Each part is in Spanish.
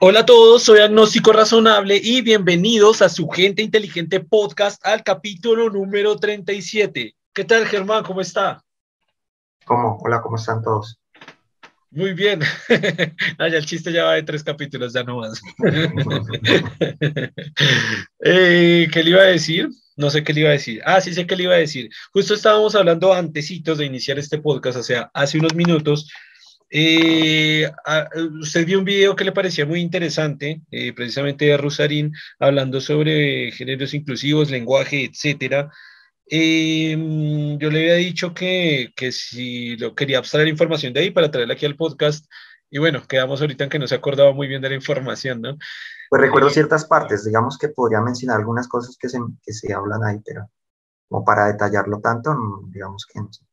Hola a todos, soy Agnóstico Razonable y bienvenidos a su Gente Inteligente Podcast al capítulo número 37. ¿Qué tal, Germán? ¿Cómo está? ¿Cómo? Hola, ¿cómo están todos? Muy bien. ah, ya el chiste ya va de tres capítulos, ya no más. Eh, ¿Qué le iba a decir? No sé qué le iba a decir. Ah, sí sé qué le iba a decir. Justo estábamos hablando antecitos de iniciar este podcast, o sea, hace unos minutos. Eh, usted vio un video que le parecía muy interesante, eh, precisamente de Rosarín, hablando sobre géneros inclusivos, lenguaje, etcétera. Em, yo le había dicho que, que, si lo quería abstraer información de ahí para traerla aquí al podcast. Y bueno, quedamos ahorita en que no se acordaba muy bien de la información, ¿no? Pues recuerdo ciertas partes, digamos que podría mencionar algunas cosas que se, que se hablan ahí, pero como para detallarlo tanto, digamos que no sé.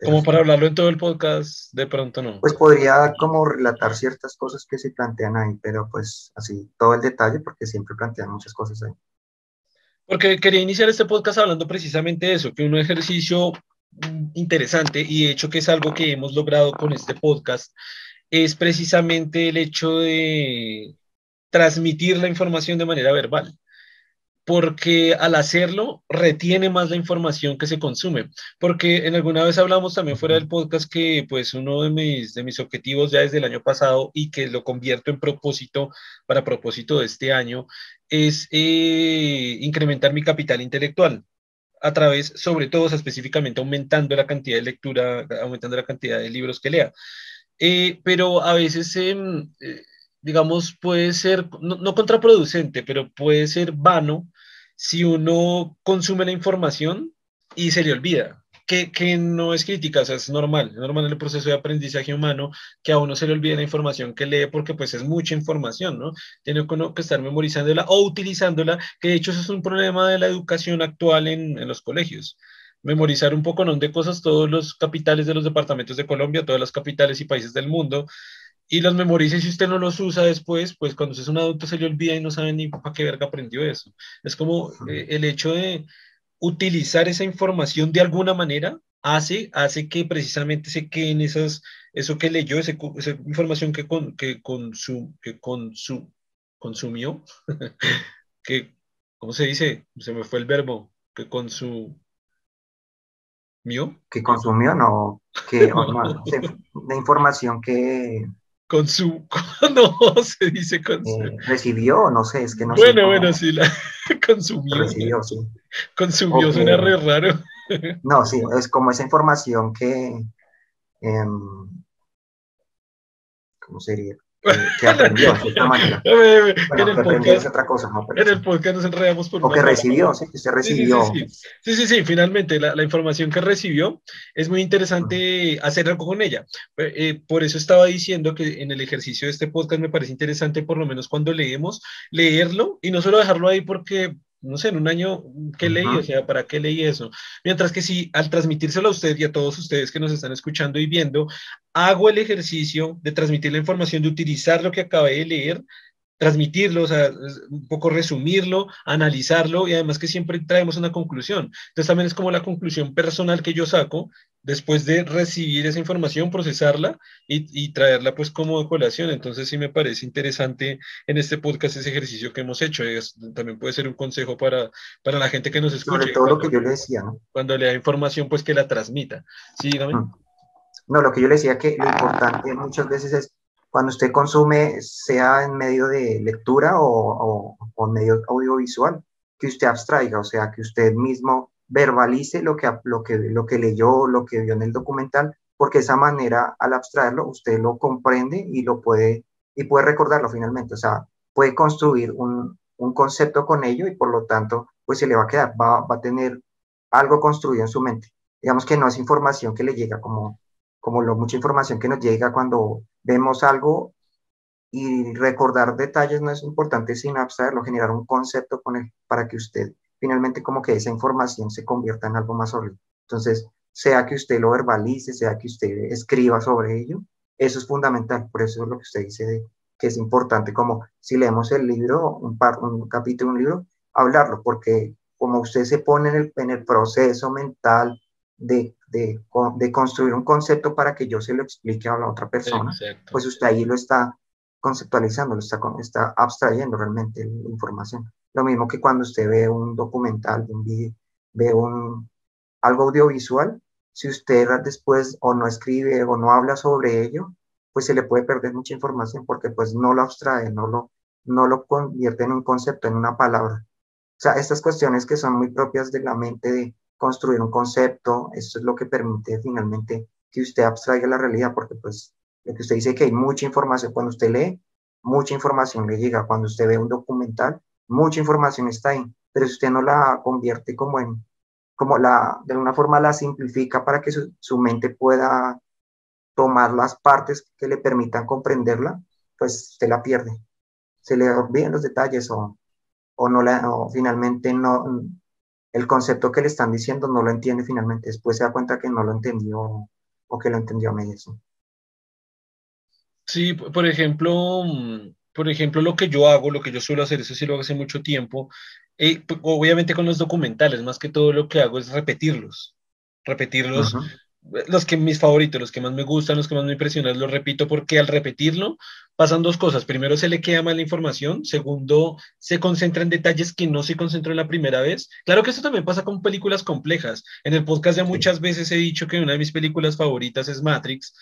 Como para hablarlo en todo el podcast, de pronto no. Pues podría como relatar ciertas cosas que se plantean ahí, pero pues así todo el detalle, porque siempre plantean muchas cosas ahí. Porque quería iniciar este podcast hablando precisamente de eso, que un ejercicio mm, interesante y de hecho que es algo que hemos logrado con este podcast, es precisamente el hecho de transmitir la información de manera verbal porque al hacerlo retiene más la información que se consume. Porque en alguna vez hablamos también fuera del podcast que pues uno de mis, de mis objetivos ya desde el año pasado y que lo convierto en propósito para propósito de este año es eh, incrementar mi capital intelectual a través, sobre todo, específicamente aumentando la cantidad de lectura, aumentando la cantidad de libros que lea. Eh, pero a veces em, eh, digamos, puede ser, no, contraproducente, pero puede ser vano si uno consume la información y se le olvida. Que, que, no es crítica, o sea, es normal, es normal en el proceso de aprendizaje humano que a uno se le olvide la información que lee porque pues es mucha información, ¿no? Tiene que estar memorizándola o utilizándola, que de hecho eso es un problema de la educación actual en, en los colegios. Memorizar un poco ¿no? de cosas, todos los capitales de los departamentos de Colombia, todas las capitales y países del mundo, y los memorice si usted no los usa después, pues cuando usted es un adulto se le olvida y no sabe ni para qué verga aprendió eso. Es como eh, el hecho de utilizar esa información de alguna manera hace, hace que precisamente se queden esas, eso que leyó, esa información que, con, que, consum, que consum, consumió, que, ¿cómo se dice? Se me fue el verbo, que consumió. Que consumió, no, que la información que con su, no, se dice con su. Eh, recibió, no sé, es que no bueno, sé. Bueno, bueno, sí, la consumió. Recibió, sí. Consumió, suena re raro. No, sí, es como esa información que, eh, ¿cómo sería? Que aprendió de cierta manera. en, el podcast, otra cosa, en el podcast nos enredamos por O que recibió, sí, que usted recibió. Sí sí, sí, sí, finalmente la, la, información que recibió es muy interesante hacer algo con ella. Eh, eh, por eso estaba diciendo que en el ejercicio de este podcast me parece interesante, por lo menos cuando leemos, leerlo y no solo dejarlo ahí porque no sé, en un año, ¿qué leí? O sea, ¿para qué leí eso? Mientras que si al transmitírselo a usted y a todos ustedes que nos están escuchando y viendo, hago el ejercicio de transmitir la información, de utilizar lo que acabé de leer, transmitirlo, o sea, un poco resumirlo, analizarlo y además que siempre traemos una conclusión. Entonces también es como la conclusión personal que yo saco después de recibir esa información, procesarla y, traerla pues como colación. Entonces sí me parece interesante en este podcast ese ejercicio que hemos hecho. también puede ser un consejo para, para la gente que nos escucha. Sobre todo lo que yo le decía, ¿no? Cuando le da información, pues que la transmita. Sí, dígame. Mm. No, lo que yo le decía que lo importante muchas veces es cuando usted consume, sea en medio de lectura o, o, medio audiovisual, que usted abstraiga, o sea, que usted mismo verbalice lo que, lo, que, lo que leyó, lo que vio en el documental, porque esa manera, al abstraerlo, usted lo comprende y lo puede, y puede recordarlo finalmente, o sea, puede construir un, un concepto con ello y por lo tanto, pues se le va a quedar, va, va a tener algo construido en su mente. Digamos que no es información que le llega como como lo, mucha información que nos llega cuando vemos algo y recordar detalles no es importante sin abstraerlo, generar un concepto con él para que usted finalmente como que esa información se convierta en algo más sólido. Entonces, sea que usted lo verbalice, sea que usted escriba sobre ello, eso es fundamental. Por eso es lo que usted dice de que es importante como si leemos el libro, un, par, un capítulo, un libro, hablarlo, porque como usted se pone en el, en el proceso mental de, de, de, construir un concepto para que yo se lo explique a la otra persona, pues usted ahí lo está conceptualizando, está, está abstrayendo realmente la información. Lo mismo que cuando usted ve un documental, un video, ve un, algo audiovisual, si usted después o no escribe o no habla sobre ello, pues se le puede perder mucha información porque pues no lo abstrae, no lo, no lo convierte en un concepto, en una palabra. O sea, estas cuestiones que son muy propias de la mente de construir un concepto, esto es lo que permite finalmente que usted abstraiga la realidad, porque pues lo que usted dice que hay mucha información, cuando usted lee, mucha información le llega, cuando usted ve un documental, mucha información está ahí, pero si usted no la convierte como en, como la, de alguna forma la simplifica para que su, mente pueda tomar las partes que le permitan comprenderla, pues usted la pierde. Se le olvidan los detalles o, o no la, o finalmente no, el concepto que le están diciendo no lo entiende finalmente. Después se da cuenta que no lo entendió o que lo entendió a medias. Sí, por ejemplo, mm, por ejemplo, lo que yo hago, lo que yo suelo hacer, eso sí lo hago hace mucho tiempo, eh, obviamente con los documentales, más que todo lo que hago es repetirlos, repetirlos, los que mis favoritos, los que más me gustan, los que más me impresionan, los repito porque al repetirlo pasan dos cosas. Primero, se le queda mal la información. Segundo, se concentra en detalles que no se concentró en la primera vez. Claro que eso también pasa con películas complejas. En el podcast ya muchas veces he dicho que una de mis películas favoritas es Matrix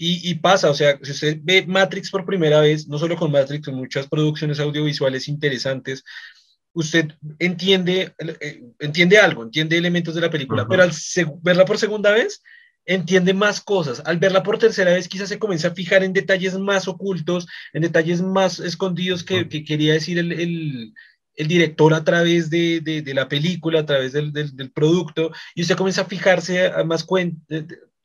y, pasa, o sea, si usted ve Matrix por primera vez, no solo con Matrix, con muchas producciones audiovisuales interesantes, usted entiende, eh, entiende algo, entiende elementos de la película, pero al verla por segunda vez, entiende más cosas. Al verla por tercera vez, quizás se comienza a fijar en detalles más ocultos, en detalles más escondidos que, quería decir el, el, el, director a través de, de, de, la película, a través del, del, del, producto, y usted comienza a fijarse a más cuenta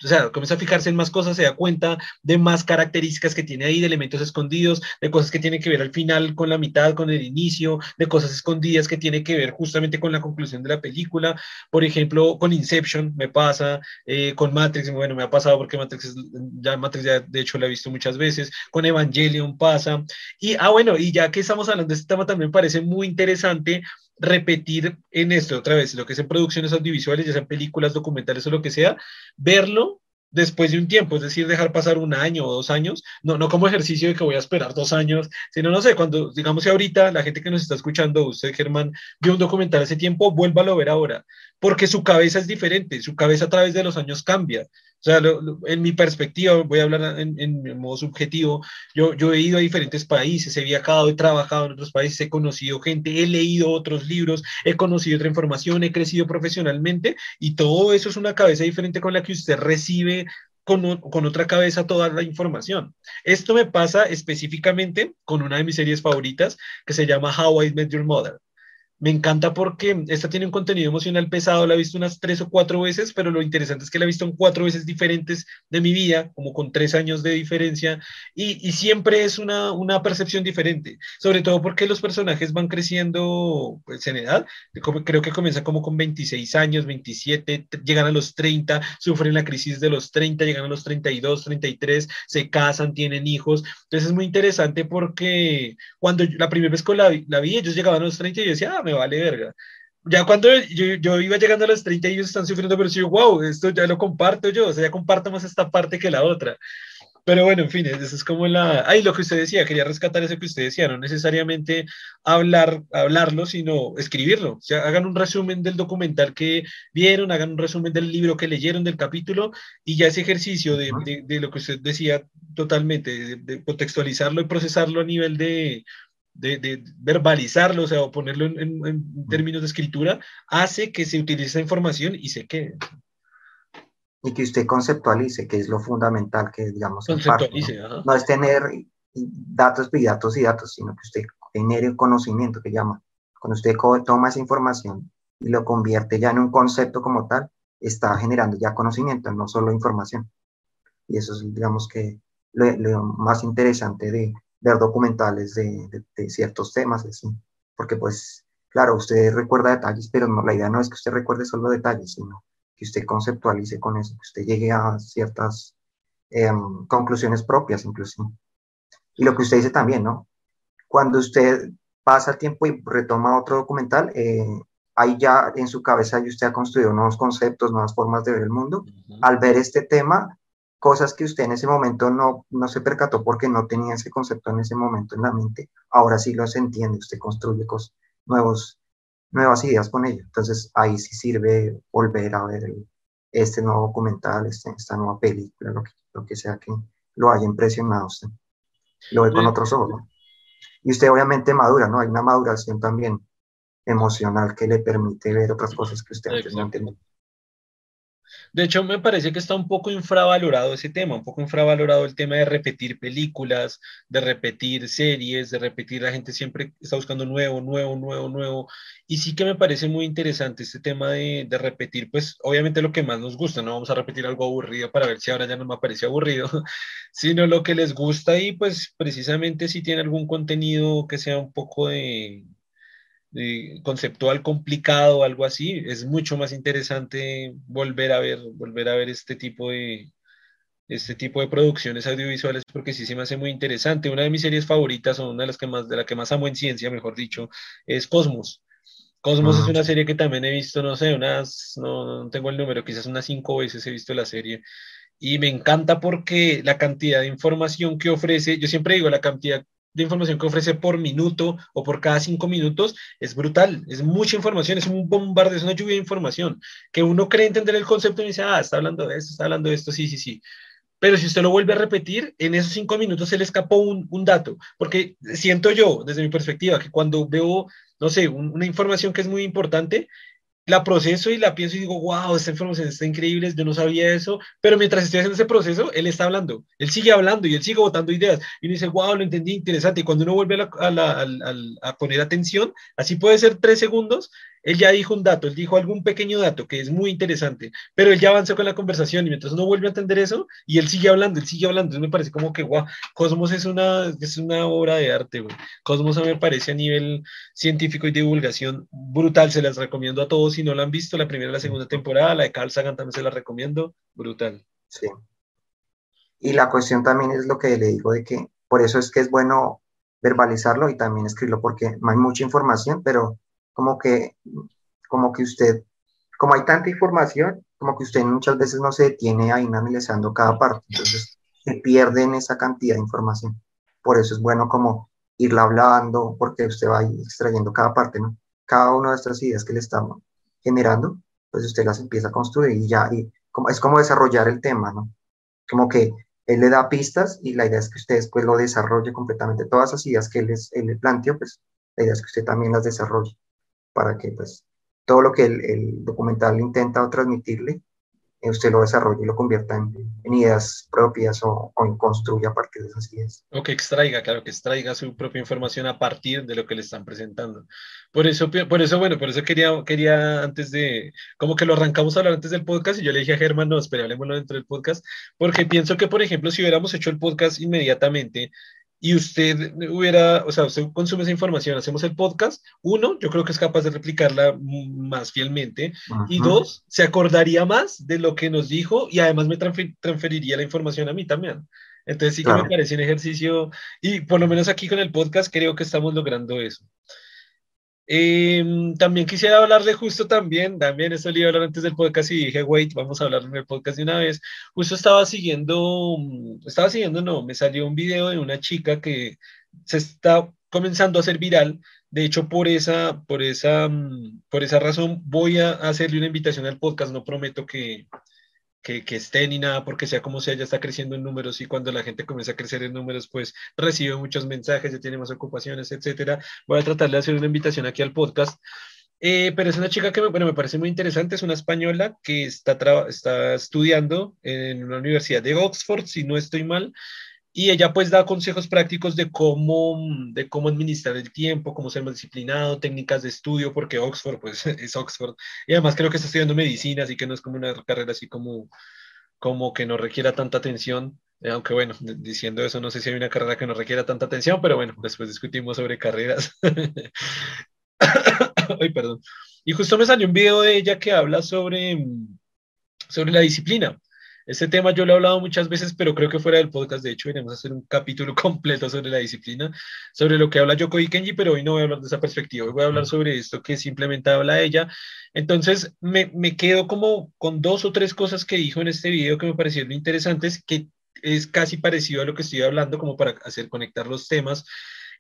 o sea, comienza a fijarse en más cosas, se da cuenta de más características que tiene ahí, de elementos escondidos, de cosas que tienen que ver al final con la mitad, con el inicio, de cosas escondidas que tiene que ver justamente con la conclusión de la película. Por ejemplo, con Inception me pasa, eh, con Matrix, bueno, me ha pasado porque Matrix, ya Matrix ya de hecho la he visto muchas veces, con Evangelion pasa. Y, ah, bueno, y ya que estamos hablando de este tema, también parece muy interesante repetir en esto otra vez, lo que es en producciones audiovisuales, ya sean películas, documentales o lo que sea, verlo después de un tiempo, es decir, dejar pasar un año o dos años, no, no como ejercicio de que voy a esperar dos años, sino, no sé, cuando, digamos que ahorita la gente que nos está escuchando, usted, Germán, vio un documental hace tiempo, vuélvalo a ver ahora, porque su cabeza es diferente, su cabeza a través de los años cambia. O sea, en mi perspectiva, voy a hablar en, en, modo subjetivo, yo, yo he ido a diferentes países, he viajado, he trabajado en otros países, he conocido gente, he leído otros libros, he conocido otra información, he crecido profesionalmente y todo eso es una cabeza diferente con la que usted recibe con, con, otra cabeza toda la información. Esto me pasa específicamente con una de mis series favoritas que se llama How I Met Your Mother. Me encanta porque esta tiene un contenido emocional pesado, la he visto unas tres o cuatro veces, pero lo interesante es que la he visto en cuatro veces diferentes de mi vida, como con tres años de diferencia, y, y siempre es una, una, percepción diferente, sobre todo porque los personajes van creciendo pues, en edad, creo que comienza como con 26 años, 27, llegan a los 30, sufren la crisis de los 30, llegan a los 32, 33, se casan, tienen hijos, entonces es muy interesante porque cuando la primera vez que la, la vi, ellos llegaban a los 30 y yo decía, ah, me vale verga. Ya cuando yo, yo, iba llegando a los 30 y ellos están sufriendo, pero yo, wow, esto ya lo comparto yo, o sea, ya comparto más esta parte que la otra. Pero bueno, en fin, eso es como la... Ay, lo que usted decía, quería rescatar eso que usted decía, no necesariamente hablar, hablarlo, sino escribirlo. O sea, hagan un resumen del documental que vieron, hagan un resumen del libro que leyeron, del capítulo, y ya ese ejercicio de, de, de lo que usted decía totalmente, de, contextualizarlo y procesarlo a nivel de, de, verbalizarlo, o sea, o ponerlo en, términos de escritura, hace que se utilice esa información y se quede. Y que usted conceptualice, que es lo fundamental que, digamos, conceptualice, ¿no? es tener datos y datos y datos, sino que usted genere conocimiento, que llama. Cuando usted toma esa información y lo convierte ya en un concepto como tal, está generando ya conocimiento, no solo información. Y eso es, digamos, que lo más interesante de, ver documentales de, de, ciertos temas, así, porque pues, claro, usted recuerda detalles, pero no, la idea no es que usted recuerde solo detalles, sino que usted conceptualice con eso, que usted llegue a ciertas em, conclusiones propias incluso. Y lo que usted dice también, ¿no? Cuando usted pasa el tiempo y retoma otro documental, eh, ahí ya en su cabeza y usted ha construido nuevos conceptos, nuevas formas de ver el mundo. Al ver este tema, cosas que usted en ese momento no, no se percató porque no tenía ese concepto en ese momento en la mente, ahora sí los entiende, usted construye cosas, nuevos, nuevas ideas con ello. Entonces ahí sí sirve volver a ver este nuevo documental, este, esta nueva película, lo que, lo que sea que lo haya impresionado usted. Lo ve con otros ojos, Y usted obviamente madura, ¿no? Hay una maduración también emocional que le permite ver otras cosas que usted antes no entendía. De hecho, me parece que está un poco infravalorado ese tema, un poco infravalorado el tema de repetir películas, de repetir series, de repetir, la gente siempre está buscando nuevo, nuevo, nuevo, nuevo. Y sí que me parece muy interesante este tema de, de repetir, pues obviamente lo que más nos gusta, no vamos a repetir algo aburrido para ver si ahora ya no me parece aburrido, sino lo que les gusta y pues precisamente si tiene algún contenido que sea un poco de, conceptual complicado, algo así, es mucho más interesante volver a ver, volver a ver este tipo de, este tipo de producciones audiovisuales porque sí se me hace muy interesante. Una de mis series favoritas, o una de las que más, de la que más amo en ciencia, mejor dicho, es Cosmos. Cosmos es ah, una serie que también he visto, no sé, unas, no, no, tengo el número, quizás unas cinco veces he visto la serie. Y me encanta porque la cantidad de información que ofrece, yo siempre digo, la cantidad de información que ofrece por minuto o por cada cinco minutos es brutal, es mucha información, es un bombardeo, es una lluvia de información, que uno cree entender el concepto y dice, ah, está hablando de esto, está hablando de esto, sí, sí, sí. Pero si usted lo vuelve a repetir, en esos cinco minutos se le escapó un, un dato, porque siento yo, desde mi perspectiva, que cuando veo, no sé, una información que es muy importante, la proceso y la pienso y digo, wow, esta información está increíble, yo no sabía eso, pero mientras estoy haciendo ese proceso, él está hablando, él sigue hablando y él sigue botando ideas. Y uno dice, wow, lo entendí, interesante, y cuando uno vuelve a, a poner atención, así puede ser tres segundos, él ya dijo un dato, él dijo algún pequeño dato que es muy interesante, pero él ya avanzó con la conversación y mientras uno vuelve a entender eso y él sigue hablando, él sigue hablando, entonces me parece como que, wow, Cosmos es una, es una obra de arte, güey. Cosmos me parece a nivel científico y divulgación brutal, se las recomiendo a todos si no la han visto, la primera y la segunda temporada, la de Carl Sagan también se la recomiendo, brutal. Sí. Y la cuestión también es lo que le digo de que por eso es que es bueno verbalizarlo y también escribirlo porque hay mucha información, pero como que, como que usted, como hay tanta información, como que usted muchas veces no se detiene ahí analizando cada parte, entonces se pierde en esa cantidad de información. Por eso es bueno como irla hablando, porque usted va extrayendo cada parte, ¿no? Cada una de estas ideas que le estamos generando, pues usted las empieza a construir y ya, y como, es como desarrollar el tema, ¿no? Como que él le da pistas y la idea es que usted después lo desarrolle completamente. Todas esas ideas que él, él le planteó, pues la idea es que usted también las desarrolle para que pues todo lo que el, documental intenta transmitirle, eh, usted lo desarrolle y lo convierta en, ideas propias o, o, construya a partir de esas ideas. O que extraiga, claro, que extraiga su propia información a partir de lo que le están presentando. Por eso, por eso bueno, por eso quería, quería antes de, como que lo arrancamos a hablar antes del podcast y yo le dije a Germán, no, espera, hablemoslo dentro del podcast, porque pienso que, por ejemplo, si hubiéramos hecho el podcast inmediatamente, y usted hubiera, o sea, usted consume esa información, hacemos el podcast, uno, yo creo que es capaz de replicarla más fielmente, y dos, se acordaría más de lo que nos dijo y además me transferiría la información a mí también. Entonces sí que me parece un ejercicio, y por lo menos aquí con el podcast creo que estamos logrando eso. Em, también quisiera hablarle justo también, también eso le iba a hablar antes del podcast y dije, wait, vamos a hablar en el podcast de una vez. Justo estaba siguiendo, mm, estaba siguiendo, no, me salió un video de una chica que se está comenzando a hacer viral. De hecho, por esa, por esa, mm, por esa razón voy a hacerle una invitación al podcast. No prometo que, que, que, esté ni nada, porque sea como sea, ya está creciendo en números y cuando la gente comienza a crecer en números, pues recibe muchos mensajes, ya tiene más ocupaciones, etcétera. Voy a tratar de hacer una invitación aquí al podcast. Eh, pero es una chica que me, bueno, me parece muy interesante, es una española que está, está estudiando en una universidad de Oxford, si no estoy mal, y ella pues da consejos prácticos de cómo, de cómo administrar el tiempo, cómo ser más disciplinado, técnicas de estudio, porque Oxford pues es Oxford. Y además creo que está estudiando medicina, así que no es como una carrera así como, como que no requiera tanta atención. Eh, aunque bueno, diciendo eso, no sé si hay una carrera que no requiera tanta atención, pero bueno, después discutimos sobre carreras. Ay, perdón. Y justo me salió un video de ella que habla sobre, sobre la disciplina Este tema yo lo he hablado muchas veces, pero creo que fuera del podcast, de hecho, iremos a hacer un capítulo completo sobre la disciplina, sobre lo que habla Yoko y Kenji, pero hoy no voy a hablar de esa perspectiva, hoy voy a hablar sobre esto que simplemente habla ella. Entonces, me, me quedo como con dos o tres cosas que dijo en este video que me parecieron interesantes, que es casi parecido a lo que estoy hablando, como para hacer conectar los temas.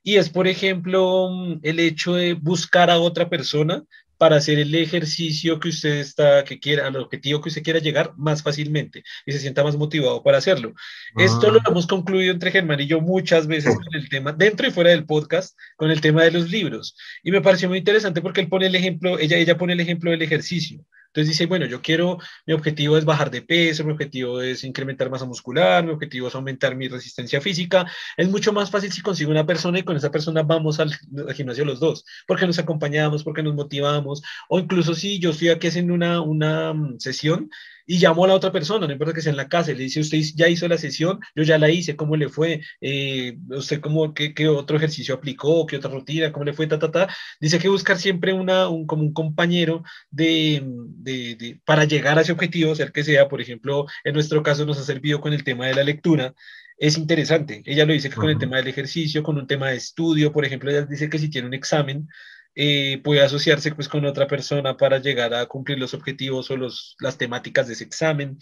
Y es, por ejemplo, el hecho de buscar a otra persona para hacer el ejercicio que usted está, que quiera, al objetivo que usted quiera llegar más fácilmente y se sienta más motivado para hacerlo. Esto lo ah. hemos concluido entre Germán y yo muchas veces con el tema, dentro y fuera del podcast, con el tema de los libros. Y me pareció muy interesante porque él pone el ejemplo, ella, ella pone el ejemplo del ejercicio. Entonces dice, bueno, yo quiero, mi objetivo es bajar de peso, mi objetivo es incrementar masa muscular, mi objetivo es aumentar mi resistencia física. Es mucho más fácil si consigo una persona y con esa persona vamos al, gimnasio los dos, porque nos acompañamos, porque nos motivamos, o incluso si yo estoy aquí haciendo una, una mm, sesión y llamó a la otra persona, no importa que sea en la casa, le dice, usted ya hizo la sesión, yo ya la hice, ¿cómo le fue? Eh, ¿Usted cómo, qué, qué, otro ejercicio aplicó? ¿Qué otra rutina? ¿Cómo le fue? Ta, ta, ta. Dice que buscar siempre una, un, como un compañero de, de, de, para llegar a ese objetivo, el que sea, por ejemplo, en nuestro caso nos ha servido con el tema de la lectura, es interesante. Ella lo dice que con el tema del ejercicio, con un tema de estudio, por ejemplo, ella dice que si tiene un examen, eh, puede asociarse pues con otra persona para llegar a cumplir los objetivos o los, las temáticas de ese examen.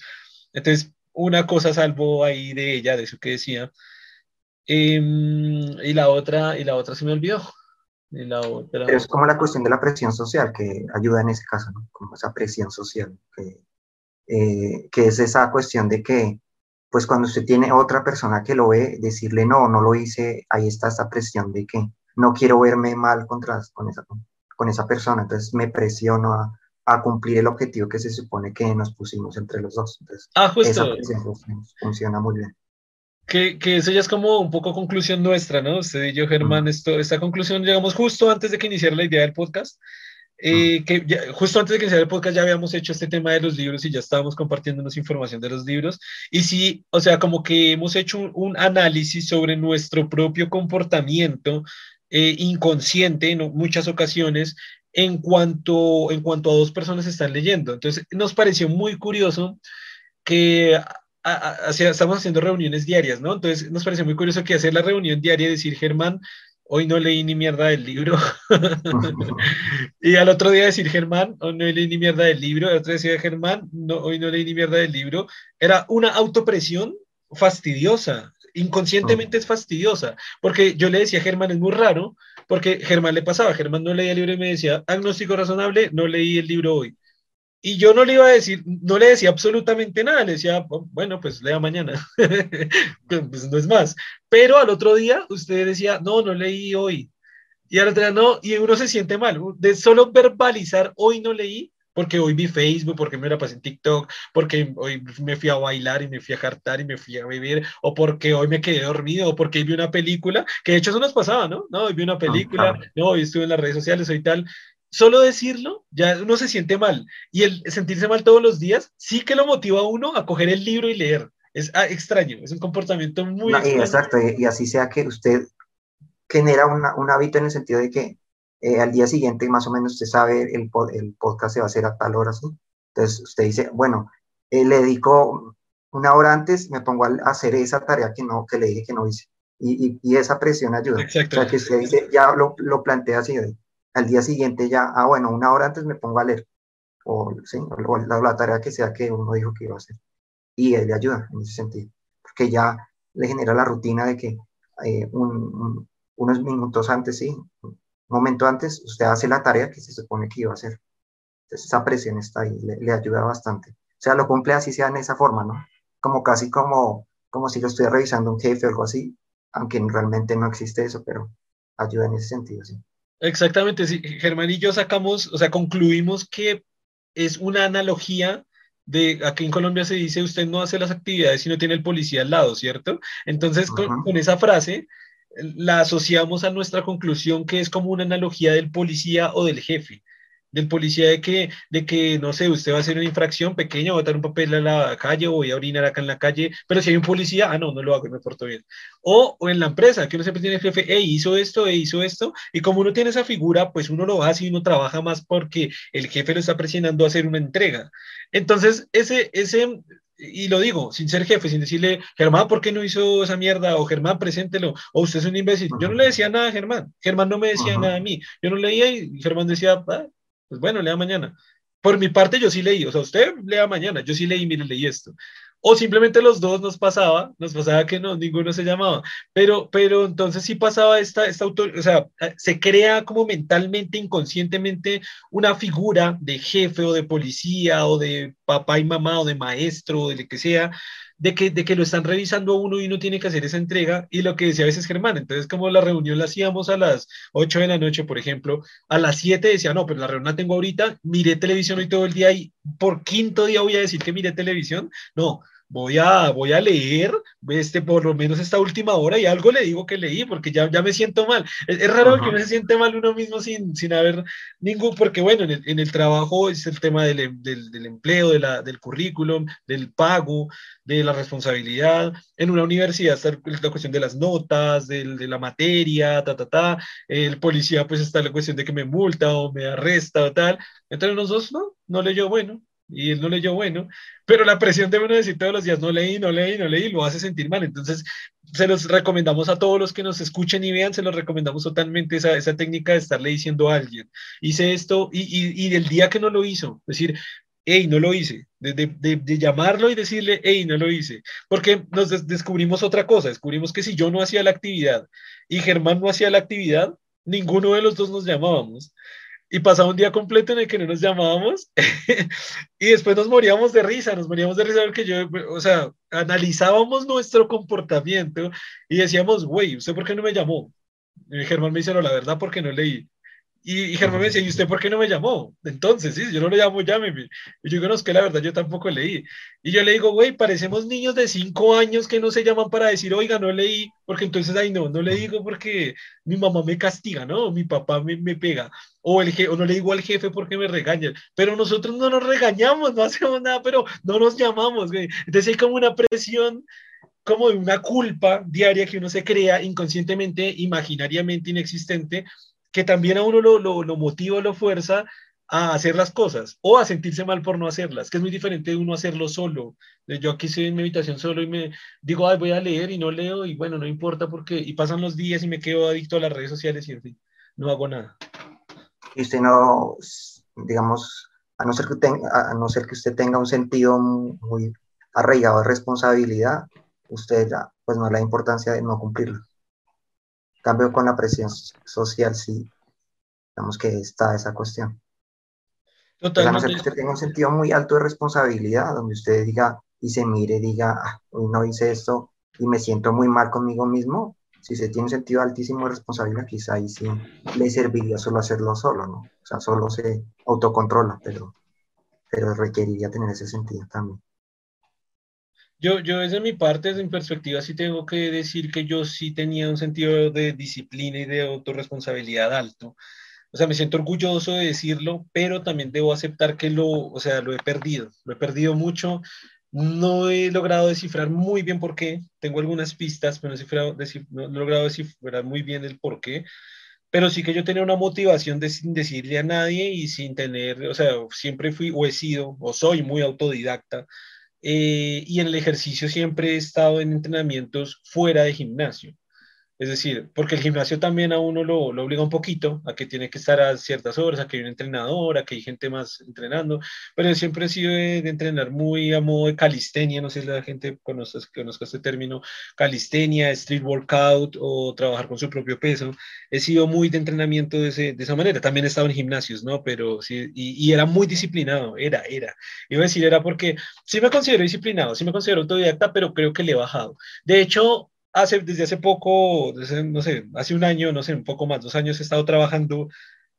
Entonces, una cosa salvo ahí de ella, de eso que decía. Em, y la otra, y la otra se me olvidó. la otra... es como la cuestión de la presión social que ayuda en ese caso, ¿no? Como esa presión social, que, eh, que es esa cuestión de que, pues cuando usted tiene otra persona que lo ve, decirle no, no lo hice, ahí está esa presión de que no quiero verme mal contra, con, esa, con esa persona, entonces me presiono a, a, cumplir el objetivo que se supone que nos pusimos entre los dos. Entonces, ah, justo. funciona muy bien. Que, que, eso ya es como un poco conclusión nuestra, ¿no? Usted y yo, Germán, esto, esta conclusión llegamos justo antes de que iniciara la idea del podcast. Eh, que justo antes de que iniciara el podcast ya habíamos hecho este tema de los libros y ya estábamos compartiéndonos información de los libros. Y sí, o sea, como que hemos hecho un, un análisis sobre nuestro propio comportamiento eh, inconsciente en muchas ocasiones en cuanto, a dos personas están leyendo. Entonces, nos pareció muy curioso que estamos haciendo reuniones diarias, ¿no? Entonces, nos pareció muy curioso que hacer la reunión diaria y decir, Germán, hoy no leí ni mierda del libro. y al otro día decir, Germán, hoy no leí ni mierda del libro. Al otro día decir, Germán, hoy no leí ni mierda del libro. Era una autopresión fastidiosa inconscientemente es fastidiosa, porque yo le decía a Germán, es muy raro, porque Germán le pasaba, Germán no leía el libro y me decía, agnóstico razonable, no leí el libro hoy. Y yo no le iba a decir, no le decía absolutamente nada, le decía, oh, bueno, pues lea mañana, pues no es más. Pero al otro día usted decía, no, no leí hoy. Y al otro día no, y uno se siente mal. De solo verbalizar, hoy no leí, porque hoy vi Facebook, porque me la pasé en TikTok, porque hoy me fui a bailar y me fui a jartar y me fui a vivir, o porque hoy me quedé dormido, o porque vi una película, que de hecho eso nos pasaba, ¿no? No, hoy vi una película, no, hoy estuve en las redes sociales, hoy tal. Solo decirlo, ya uno se siente mal. Y el sentirse mal todos los días, sí que lo motiva a uno a coger el libro y leer. Es ah, extraño, es un comportamiento muy extraño. Exacto, y, así sea que usted genera un hábito en el sentido de que eh, al día siguiente más o menos usted sabe el, el podcast se va a hacer a tal hora, ¿sí? Entonces usted dice, bueno, eh, le dedico una hora antes, me pongo a hacer esa tarea que, no, que le dije que no hice. Y, y, esa presión ayuda. Exacto. O sea, que usted dice, ya lo, lo plantea así, al día siguiente ya, ah, bueno, una hora antes me pongo a leer. O, ¿sí? o la, tarea que sea que uno dijo que iba a hacer. Y él le ayuda en ese sentido. Porque ya le genera la rutina de que eh, unos minutos antes, sí, momento antes, usted hace la tarea que se supone que iba a hacer. Entonces esa presión está ahí, le, ayuda bastante. O sea, lo cumple así sea en esa forma, ¿no? Como casi como, como si lo estuviera revisando un jefe o algo así, aunque realmente no existe eso, pero ayuda en ese sentido, sí. Exactamente, sí. Germán y yo sacamos, o sea, concluimos que es una analogía de aquí en Colombia se dice usted no hace las actividades si no tiene el policía al lado, ¿cierto? Entonces, con, con, esa frase la asociamos a nuestra conclusión que es como una analogía del policía o del jefe, del policía de que, de que, no sé, usted va a hacer una infracción pequeña, va a dar un papel a la calle voy a orinar acá en la calle, pero si hay un policía, ah, no, no lo hago, me porto bien. O, o en la empresa, que uno siempre tiene el jefe, hey, hizo esto, hey, hizo esto, y como uno tiene esa figura, pues uno lo hace y uno trabaja más porque el jefe lo está presionando a hacer una entrega. Entonces, ese, ese, y lo digo, sin ser jefe, sin decirle, Germán, ¿por qué no hizo esa mierda? O Germán, preséntelo, o usted es un imbécil. Yo no le decía nada a Germán, Germán no me decía nada a mí, yo no leía y Germán decía, ah, pues bueno, lea mañana. Por mi parte, yo sí leí, o sea, usted lea mañana, yo sí leí, mire, leí esto. O simplemente los dos nos pasaba, nos pasaba que no, ninguno se llamaba. Pero, pero entonces sí pasaba esta, esta autor, o sea, se crea como mentalmente, inconscientemente, una figura de jefe o de policía o de papá y mamá o de maestro o de lo que sea, de que, de que lo están revisando uno y uno tiene que hacer esa entrega. Y lo que decía a veces Germán, entonces como la reunión la hacíamos a las 8 de la noche, por ejemplo, a las 7 decía, no, pero la reunión la tengo ahorita, miré televisión hoy todo el día y por quinto día voy a decir que miré televisión. No, voy a, voy a leer este, por lo menos esta última hora y algo le digo que leí porque ya, ya me siento mal. Es, raro que uno se siente mal uno mismo sin, sin haber ningún, porque bueno, en el, en el trabajo es el tema del, del, del empleo, de la, del currículum, del pago, de la responsabilidad. En una universidad está la cuestión de las notas, de la materia, ta, ta, ta. El policía pues está la cuestión de que me multa o me arresta o tal. Entre los dos, no, no leyó bueno y él no leyó bueno, pero la presión de uno decir todos los días no leí, no leí, no leí, lo hace sentir mal. Entonces, se los recomendamos a todos los que nos escuchen y vean, se los recomendamos totalmente esa, esa técnica de estarle diciendo a alguien, hice esto y, y, y del día que no lo hizo, decir, hey, no lo hice, de, de, de, llamarlo y decirle, hey, no lo hice, porque nos descubrimos otra cosa, descubrimos que si yo no hacía la actividad y Germán no hacía la actividad, ninguno de los dos nos llamábamos y pasaba un día completo en el que no nos llamábamos y después nos moríamos de risa, nos moríamos de risa porque yo, o sea, analizábamos nuestro comportamiento y decíamos, güey, ¿usted por qué no me llamó? Y Germán me dice, no, la verdad, porque no leí. Y, Germán me decía, ¿y usted por qué no me llamó? Entonces, sí, yo no le llamo, llámeme. Y yo conozco que la verdad yo tampoco leí. Y yo le digo, güey, parecemos niños de cinco años que no se llaman para decir, oiga, no leí, porque entonces, ay, no, no le digo porque mi mamá me castiga, ¿no? Mi papá me, me pega. O, el o no le digo al jefe porque me regaña. Pero nosotros no nos regañamos, no hacemos nada, pero no nos llamamos, güey. Entonces hay como una presión como una culpa diaria que uno se crea inconscientemente, imaginariamente inexistente, que también a uno lo, lo, lo motiva, lo fuerza a hacer las cosas o a sentirse mal por no hacerlas, que es muy diferente de uno hacerlo solo. Yo aquí estoy en mi habitación solo y me digo, Ay, voy a leer y no leo y bueno, no importa porque, y pasan los días y me quedo adicto a las redes sociales y no hago nada. Y usted no, digamos, a no ser que, tenga, a no ser que usted tenga un sentido muy arraigado de responsabilidad, usted pues no le da importancia de no cumplirlo cambio con la presión social, sí, digamos que está esa cuestión. Totalmente. que usted tenga un sentido muy alto de responsabilidad, donde usted diga y se mire, diga, ah, hoy no hice esto y me siento muy mal conmigo mismo. Si se tiene un sentido altísimo de responsabilidad, quizá ahí sí le serviría solo hacerlo solo, ¿no? O sea, solo se autocontrola, pero, pero requeriría tener ese sentido también. Yo, yo desde mi parte, desde mi perspectiva, sí tengo que decir que yo sí tenía un sentido de disciplina y de autorresponsabilidad alto. O sea, me siento orgulloso de decirlo, pero también debo aceptar que lo, o sea, lo he perdido. Lo he perdido mucho. No he logrado descifrar muy bien por qué. Tengo algunas pistas, pero no he, logrado descifrar muy bien el por qué. Pero sí que yo tenía una motivación de sin decirle a nadie y sin tener, o sea, siempre fui o he sido o soy muy autodidacta eh, y en el ejercicio siempre he estado en entrenamientos fuera de gimnasio. Es decir, porque el gimnasio también a uno lo, obliga un poquito a que tiene que estar a ciertas horas, a que hay un entrenador, a que hay gente más entrenando, pero siempre he sido de, entrenar muy a modo de calistenia, no sé si la gente conozca, conozca este término, calistenia, street workout o trabajar con su propio peso. He sido muy de entrenamiento de, ese, de esa manera. También he estado en gimnasios, ¿no? Pero sí, y, y, era muy disciplinado, era, era. Iba a decir, era porque sí me considero disciplinado, sí me considero autodidacta, pero creo que le he bajado. De hecho, hace, desde hace poco, no sé, hace un año, no sé, un poco más, dos años, he estado trabajando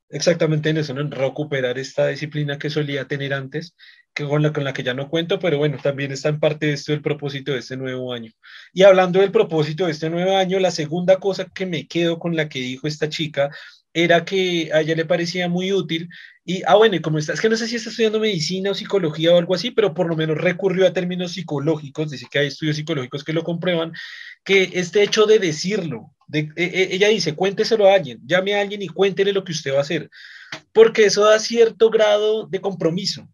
exactamente en eso, en recuperar esta disciplina que solía tener antes, que con la, con la que ya no cuento, pero bueno, también está en parte de esto el propósito de este nuevo año. Y hablando del propósito de este nuevo año, la segunda cosa que me quedo con la que dijo esta chica era que a ella le parecía muy útil y, ah, bueno, y como está, es que no sé si está estudiando medicina o psicología o algo así, pero por lo menos recurrió a términos psicológicos, dice que hay estudios psicológicos que lo comprueban, que este hecho de decirlo, de, e, e, ella dice, cuénteselo a alguien, llame a alguien y cuéntele lo que usted va a hacer, porque eso da cierto grado de compromiso.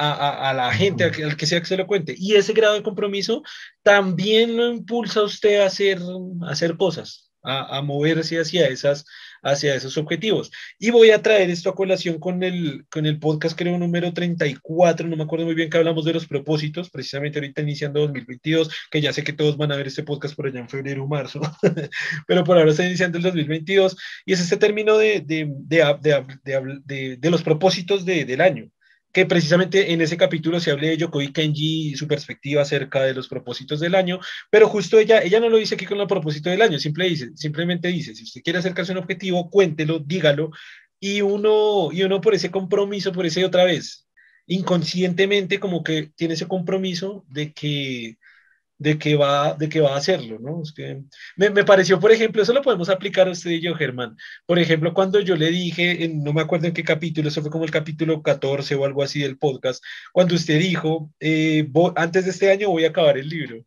a, la gente, al que, sea que se lo cuente. Y ese grado de compromiso también lo impulsa a usted a hacer, a hacer cosas, a, moverse hacia, esas, hacia esos objetivos. Y voy a traer esto a colación con el, con el podcast, creo, número 34, no me acuerdo muy bien que hablamos de los propósitos, precisamente ahorita iniciando 2022, que ya sé que todos van a ver este podcast por allá en febrero o marzo, pero por ahora está iniciando el 2022, y es este término de, de, de, de los propósitos del año que precisamente en ese capítulo se hable de Yokoi Kenji su perspectiva acerca de los propósitos del año, pero justo ella, ella no lo dice aquí con el propósito del año, simple simplemente dice, si usted quiere acercarse a un objetivo, cuéntelo, dígalo, y uno, y uno por ese compromiso, por ese otra vez, inconscientemente como que tiene ese compromiso de que de que va, de que va a hacerlo, ¿no? Es que me, me, pareció, por ejemplo, eso lo podemos aplicar a usted y yo, Germán. Por ejemplo, cuando yo le dije, en, no me acuerdo en qué capítulo, eso fue como el capítulo 14 o algo así del podcast, cuando usted dijo, eh, antes de este año voy a acabar el libro.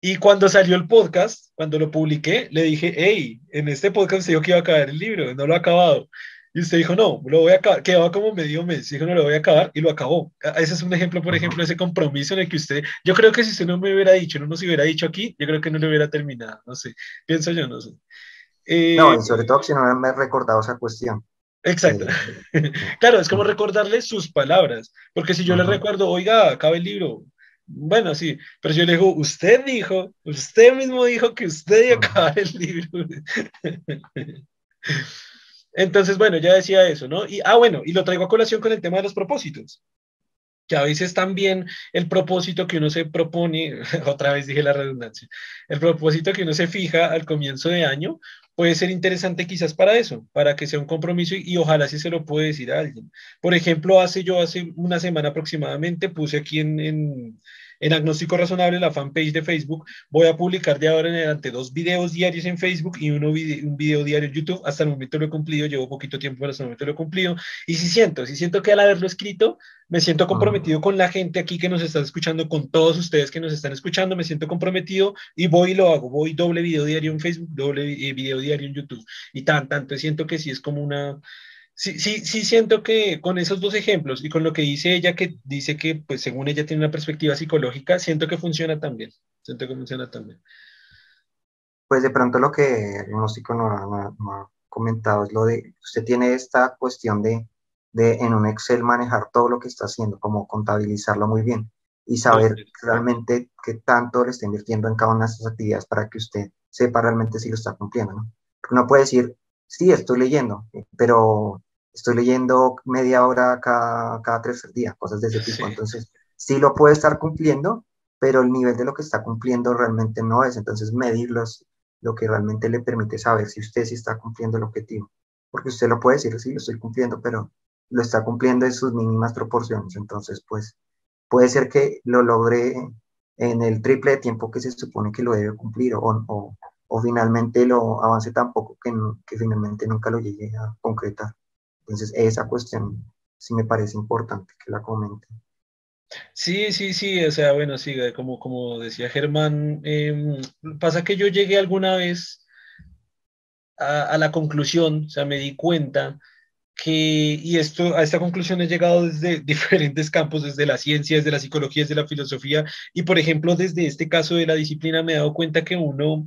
Y cuando salió el podcast, cuando lo publiqué, le dije, hey, en este podcast usted dijo que iba a acabar el libro, no lo ha acabado. Y usted dijo, no, lo voy a acabar, quedaba como medio mes, dijo, no, lo voy a acabar y lo acabó. Ese es un ejemplo, por ejemplo, de ese compromiso en el que usted, yo creo que si usted no me hubiera dicho, no nos hubiera dicho aquí, yo creo que no le hubiera terminado, no sé, pienso yo, no sé. Eh, no, y sobre todo si no me he recordado esa cuestión. Exacto. Eh, claro, es como recordarle sus palabras, porque si yo le recuerdo, oiga, acaba el libro, bueno, sí, pero yo le digo, usted dijo, usted mismo dijo que usted iba a acabar el libro. Entonces, bueno, ya decía eso, ¿no? Y, ah, bueno, y lo traigo a colación con el tema de los propósitos. Que a veces también el propósito que uno se propone, otra vez dije la redundancia, el propósito que uno se fija al comienzo de año puede ser interesante quizás para eso, para que sea un compromiso y, ojalá si se lo puede decir a alguien. Por ejemplo, hace yo, hace una semana aproximadamente, puse aquí en en Agnóstico Razonable, la fanpage de Facebook, voy a publicar de ahora en adelante dos videos diarios en Facebook y uno un video diario en YouTube. Hasta el momento lo he cumplido, llevo poquito tiempo, pero hasta el momento lo he cumplido. Y si siento, si siento que al haberlo escrito, me siento comprometido con la gente aquí que nos está escuchando, con todos ustedes que nos están escuchando, me siento comprometido y voy y lo hago. Voy doble video diario en Facebook, doble eh, video diario en YouTube. Y tan, tanto, siento que sí es como una Sí, sí, sí siento que con esos dos ejemplos y con lo que dice ella, que dice que pues según ella tiene una perspectiva psicológica, siento que funciona también. Siento que funciona también. Pues de pronto lo que el diagnóstico no, ha comentado es lo de, usted tiene esta cuestión de, de en un Excel manejar todo lo que está haciendo, como contabilizarlo muy bien y saber realmente qué tanto le está invirtiendo en cada una de esas actividades para que usted sepa realmente si lo está cumpliendo, ¿no? Porque uno puede decir, sí, estoy leyendo, pero estoy leyendo media hora cada, cada tercer día, cosas de ese tipo. Entonces, sí lo puede estar cumpliendo, pero el nivel de lo que está cumpliendo realmente no es. Entonces, medirlos lo que realmente le permite saber si usted sí está cumpliendo el objetivo. Porque usted lo puede decir, sí, lo estoy cumpliendo, pero lo está cumpliendo en sus mínimas proporciones. Entonces, pues, puede ser que lo logre en el triple de tiempo que se supone que lo debe cumplir o, o, o finalmente lo avance tan poco que, que finalmente nunca lo llegue a concretar. Entonces, esa cuestión sí me parece importante que la comente. Sí, sí, sí, o sea, bueno, sí, como, como decía Germán, em, pasa que yo llegué alguna vez a, a, la conclusión, o sea, me di cuenta que, y esto, a esta conclusión he llegado desde diferentes campos, desde la ciencia, desde la psicología, desde la filosofía, y por ejemplo, desde este caso de la disciplina me he dado cuenta que uno,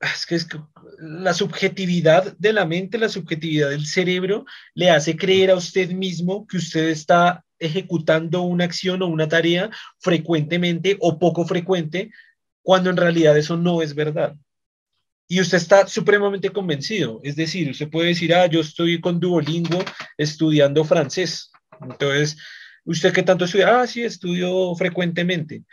es que, la subjetividad de la mente, la subjetividad del cerebro le hace creer a usted mismo que usted está ejecutando una acción o una tarea frecuentemente o poco frecuente, cuando en realidad eso no es verdad. Y usted está supremamente convencido. Es decir, usted puede decir, ah, yo estoy con Duolingo estudiando francés. Entonces, ¿usted qué tanto estudia? Ah, sí, estudio frecuentemente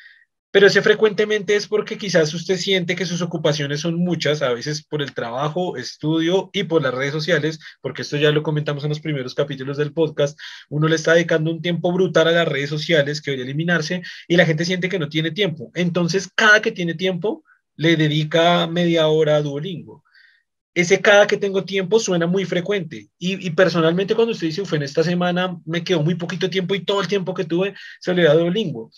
pero ese frecuentemente es porque quizás usted siente que sus ocupaciones son muchas, a veces por el trabajo, estudio y por las redes sociales, porque esto ya lo comentamos en los primeros capítulos del podcast, uno le está dedicando un tiempo brutal a las redes sociales que debería eliminarse y la gente siente que no tiene tiempo. Entonces, cada que tiene tiempo, le dedica media hora a Duolingo. Ese cada que tengo tiempo suena muy frecuente. Y, personalmente cuando usted dice, uf, en esta semana me quedó muy poquito tiempo y todo el tiempo que tuve se le da Duolingo.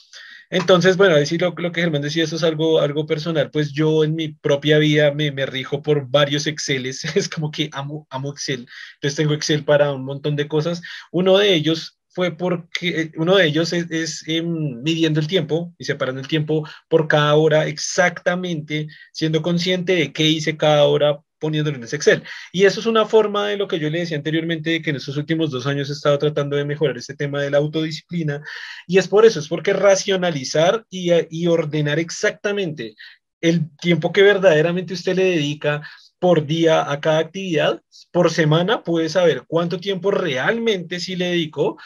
Entonces, bueno, decir lo, lo, que Germán decía, eso es algo, algo personal, pues yo en mi propia vida me, me rijo por varios Exceles, es como que amo, amo Excel, entonces tengo Excel para un montón de cosas. Uno de ellos fue porque eh, uno de ellos es, em, midiendo el tiempo y separando el tiempo por cada hora exactamente, siendo consciente de qué hice cada hora poniéndolo en ese Excel. Y eso es una forma de lo que yo le decía anteriormente, de que en estos últimos dos años he estado tratando de mejorar este tema de la autodisciplina. Y es por eso, es porque racionalizar y, y ordenar exactamente el tiempo que verdaderamente usted le dedica por día a cada actividad, por semana puede saber cuánto tiempo realmente sí le dedicó,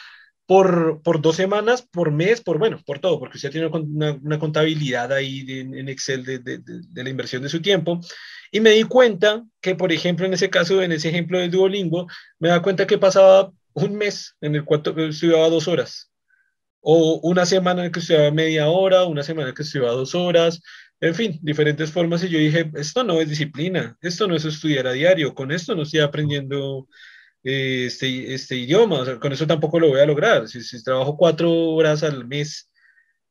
por, por dos semanas, por mes, por bueno, por todo, porque usted tiene una, una contabilidad ahí en Excel de, de, la inversión de su tiempo. Y me di cuenta que, por ejemplo, en ese caso, en ese ejemplo de Duolingo, me da cuenta que pasaba un mes en el cual estudiaba dos horas, o una semana en el que estudiaba media hora, una semana en que estudiaba dos horas, en fin, diferentes formas. Y yo dije, esto no es disciplina, esto no es estudiar a diario, con esto no estoy aprendiendo eh, este, este idioma, o sea, con eso tampoco lo voy a lograr. Si, si trabajo cuatro horas al mes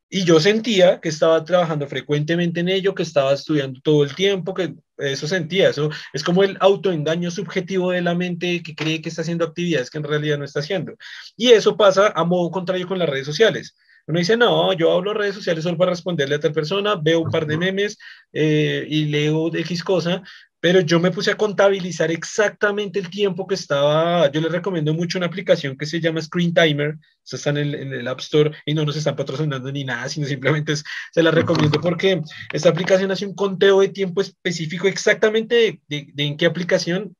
y yo sentía que estaba trabajando frecuentemente en ello, que estaba estudiando todo el tiempo, que eso sentía, eso es como el autoengaño subjetivo de la mente que cree que está haciendo actividades que en realidad no está haciendo. Y eso pasa a modo contrario con las redes sociales. Uno dice, no, yo hablo redes sociales solo para responderle a tal persona, veo un par de memes eh, y leo X cosa, pero yo me puse a contabilizar exactamente el tiempo que estaba. Yo les recomiendo mucho una aplicación que se llama Screen Timer. Eso está en el, en el App Store y no nos están patrocinando ni nada, sino simplemente se la recomiendo porque esta aplicación hace un conteo de tiempo específico exactamente de, de en qué aplicación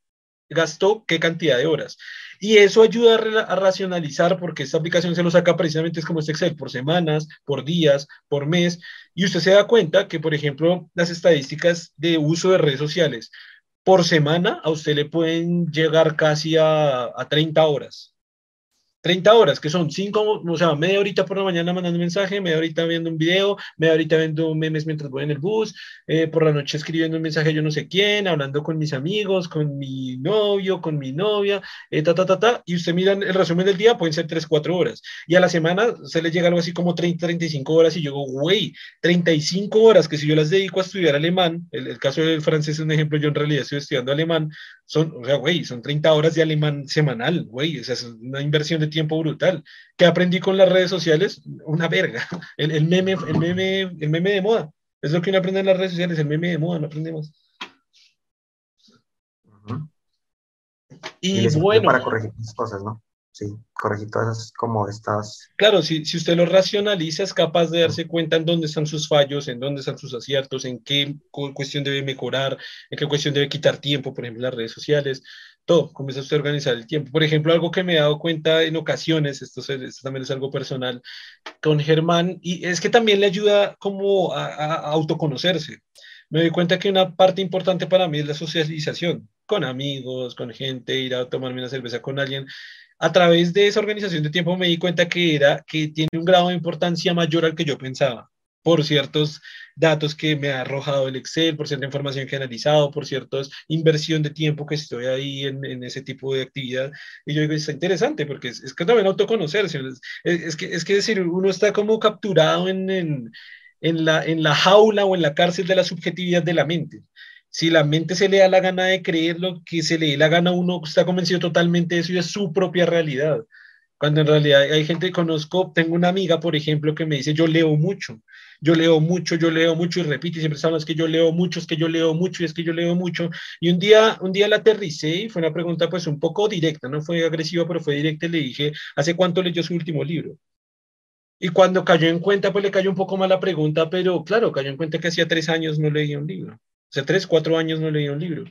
gastó qué cantidad de horas. Y eso ayuda a, racionalizar porque esta aplicación se lo saca precisamente es como este Excel, por semanas, por días, por mes. Y usted se da cuenta que, por ejemplo, las estadísticas de uso de redes sociales por semana a usted le pueden llegar casi a, a 30 horas. 30 horas, que son 5, o sea, media horita por la mañana mandando un mensaje, media horita viendo un video, media horita viendo memes mientras voy en el bus, eh, por la noche escribiendo un mensaje yo no sé quién, hablando con mis amigos, con mi novio, con mi novia, eh, ta, ta, ta, ta, y usted mira el resumen del día, pueden ser 3, 4 horas, y a la semana se le llega algo así como 30, 35 horas, y yo digo, güey, 35 horas, que si yo las dedico a estudiar alemán, el, el caso del francés es un ejemplo, yo en realidad estoy estudiando alemán, son, o sea, güey, son 30 horas de alemán semanal, güey, o sea, es una inversión de tiempo brutal. ¿Qué aprendí con las redes sociales? Una verga. El, el, meme, el, meme, el meme de moda. Es lo que uno aprende en las redes sociales, el meme de moda, no aprendemos. Y, y bueno. Para corregir las cosas, ¿no? Sí, corregir todas esas como estas. Claro, si, si usted lo racionaliza, es capaz de darse cuenta en dónde están sus fallos, en dónde están sus aciertos, en qué cuestión debe mejorar, en qué cuestión debe quitar tiempo, por ejemplo, las redes sociales, todo, comienza usted a organizar el tiempo. Por ejemplo, algo que me he dado cuenta en ocasiones, esto, esto también es algo personal, con Germán, y es que también le ayuda como a, a autoconocerse me doy cuenta que una parte importante para mí es la socialización, con amigos, con gente, ir a tomarme una cerveza con alguien, a través de esa organización de tiempo me di cuenta que era que tiene un grado de importancia mayor al que yo pensaba por ciertos datos que me ha arrojado el Excel, por cierta información que he analizado, por ciertas inversión de tiempo que estoy ahí en, en, ese tipo de actividad. Y yo digo, está interesante porque es, es que también autoconocerse. Es, es, que, es que decir, uno está como capturado en, en, en, la, en la jaula o en la cárcel de la subjetividad de la mente si la mente se le da la gana de creer lo que se le dé la gana, uno está convencido totalmente de eso y es su propia realidad. Cuando en realidad hay gente que conozco, tengo una amiga, por ejemplo, que me dice, yo leo mucho, yo leo mucho, yo leo mucho y repite, y siempre están es que yo leo mucho, es que yo leo mucho y es que yo leo mucho. Y un día, un día la aterricé y fue una pregunta pues un poco directa, no fue agresiva, pero fue directa y le dije, ¿hace cuánto leyó su último libro? Y cuando cayó en cuenta, pues le cayó un poco mal la pregunta, pero claro, cayó en cuenta que hacía tres años no leía un libro. Sea, tres, cuatro años no leía un libro.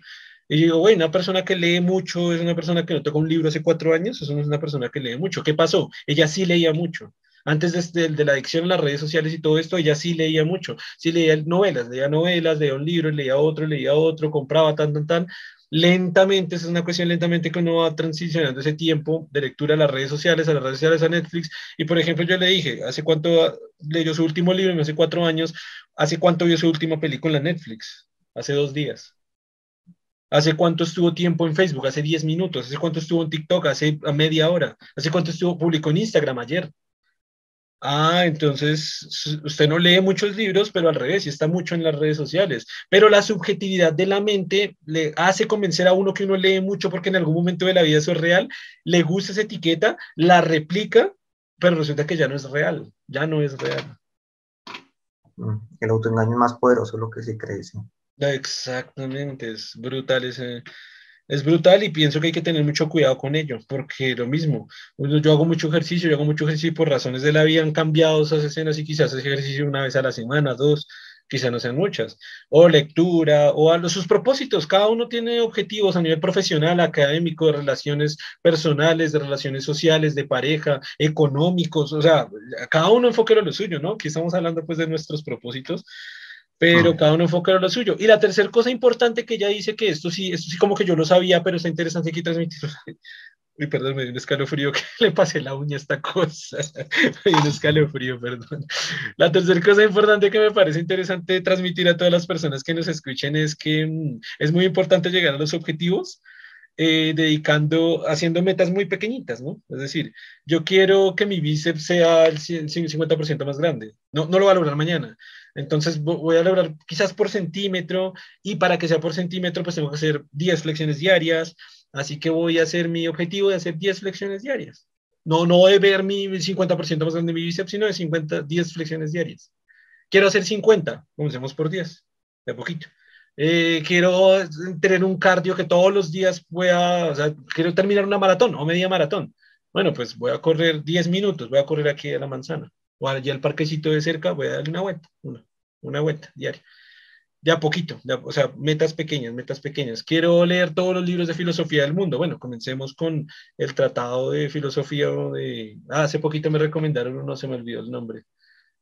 Y yo digo, bueno, una persona que lee mucho es una persona que no toca un libro hace cuatro años, eso no es una persona que lee mucho. ¿Qué pasó? Ella sí leía mucho. Antes de, de, la adicción a las redes sociales y todo esto, ella sí leía mucho. Sí leía novelas, leía novelas, leía un libro, leía otro, leía otro, compraba tan, tan, tan. Lentamente, esa es una cuestión lentamente que uno va transicionando ese tiempo de lectura a las redes sociales, a las redes sociales, a Netflix. Y por ejemplo, yo le dije, ¿hace cuánto leyó su último libro? Hace cuatro años. ¿Hace cuánto vio su última película en Netflix? Hace dos días. ¿Hace cuánto estuvo tiempo en Facebook? Hace 10 minutos. ¿Hace cuánto estuvo en TikTok? Hace media hora. ¿Hace cuánto estuvo publicó en Instagram ayer? Ah, entonces usted no lee muchos libros, pero al revés, y está mucho en las redes sociales. Pero la subjetividad de la mente le hace convencer a uno que uno lee mucho porque en algún momento de la vida eso es real, le gusta esa etiqueta, la replica pero resulta que ya no es real, ya no es real. Mm, el autoengaño es más poderoso de lo que se cree. Exactamente, es brutal ese, es brutal y pienso que hay que tener mucho cuidado con ello, porque lo mismo, yo hago mucho ejercicio, yo hago mucho ejercicio y por razones de la vida han cambiado esas escenas y quizás ese ejercicio una vez a la semana, dos, quizás no sean muchas, o lectura, o a sus propósitos, cada uno tiene objetivos a nivel profesional, académico, de relaciones personales, de relaciones sociales, de pareja, económicos, o sea, cada uno enfoque lo suyo, ¿no? Aquí estamos hablando pues de nuestros propósitos, pero cada uno enfoca lo suyo. Y la tercera cosa importante que ella dice, que esto sí, esto sí como que yo lo sabía, pero está interesante aquí transmitirlo. Uy, perdón, me dio un escalofrío que le pasé la uña a esta cosa. me dio un escalofrío, perdón. La tercera cosa importante que me parece interesante transmitir a todas las personas que nos escuchen es que mm, es muy importante llegar a los objetivos, eh, dedicando, haciendo metas muy pequeñitas, ¿no? Es decir, yo quiero que mi bíceps sea el 50% más grande. No, no lo voy a lograr mañana. Entonces voy a lograr quizás por centímetro y para que sea por centímetro, pues tengo que hacer 10 flexiones diarias. Así que voy a hacer mi objetivo de hacer 10 flexiones diarias. No, no de ver mi 50% más grande de mi bíceps, sino de 50, 10 flexiones diarias. Quiero hacer 50, comencemos por 10, de poquito. Eh, quiero tener un cardio que todos los días pueda, o sea, quiero terminar una maratón o media maratón. Bueno, pues voy a correr 10 minutos, voy a correr aquí a la manzana o allá al parquecito de cerca, voy a darle una vuelta, una, una vuelta diaria. De a poquito, o sea, metas pequeñas, metas pequeñas. Quiero leer todos los libros de filosofía del mundo. Bueno, comencemos con el tratado de filosofía de... Ah, hace poquito me recomendaron, no se me olvidó el nombre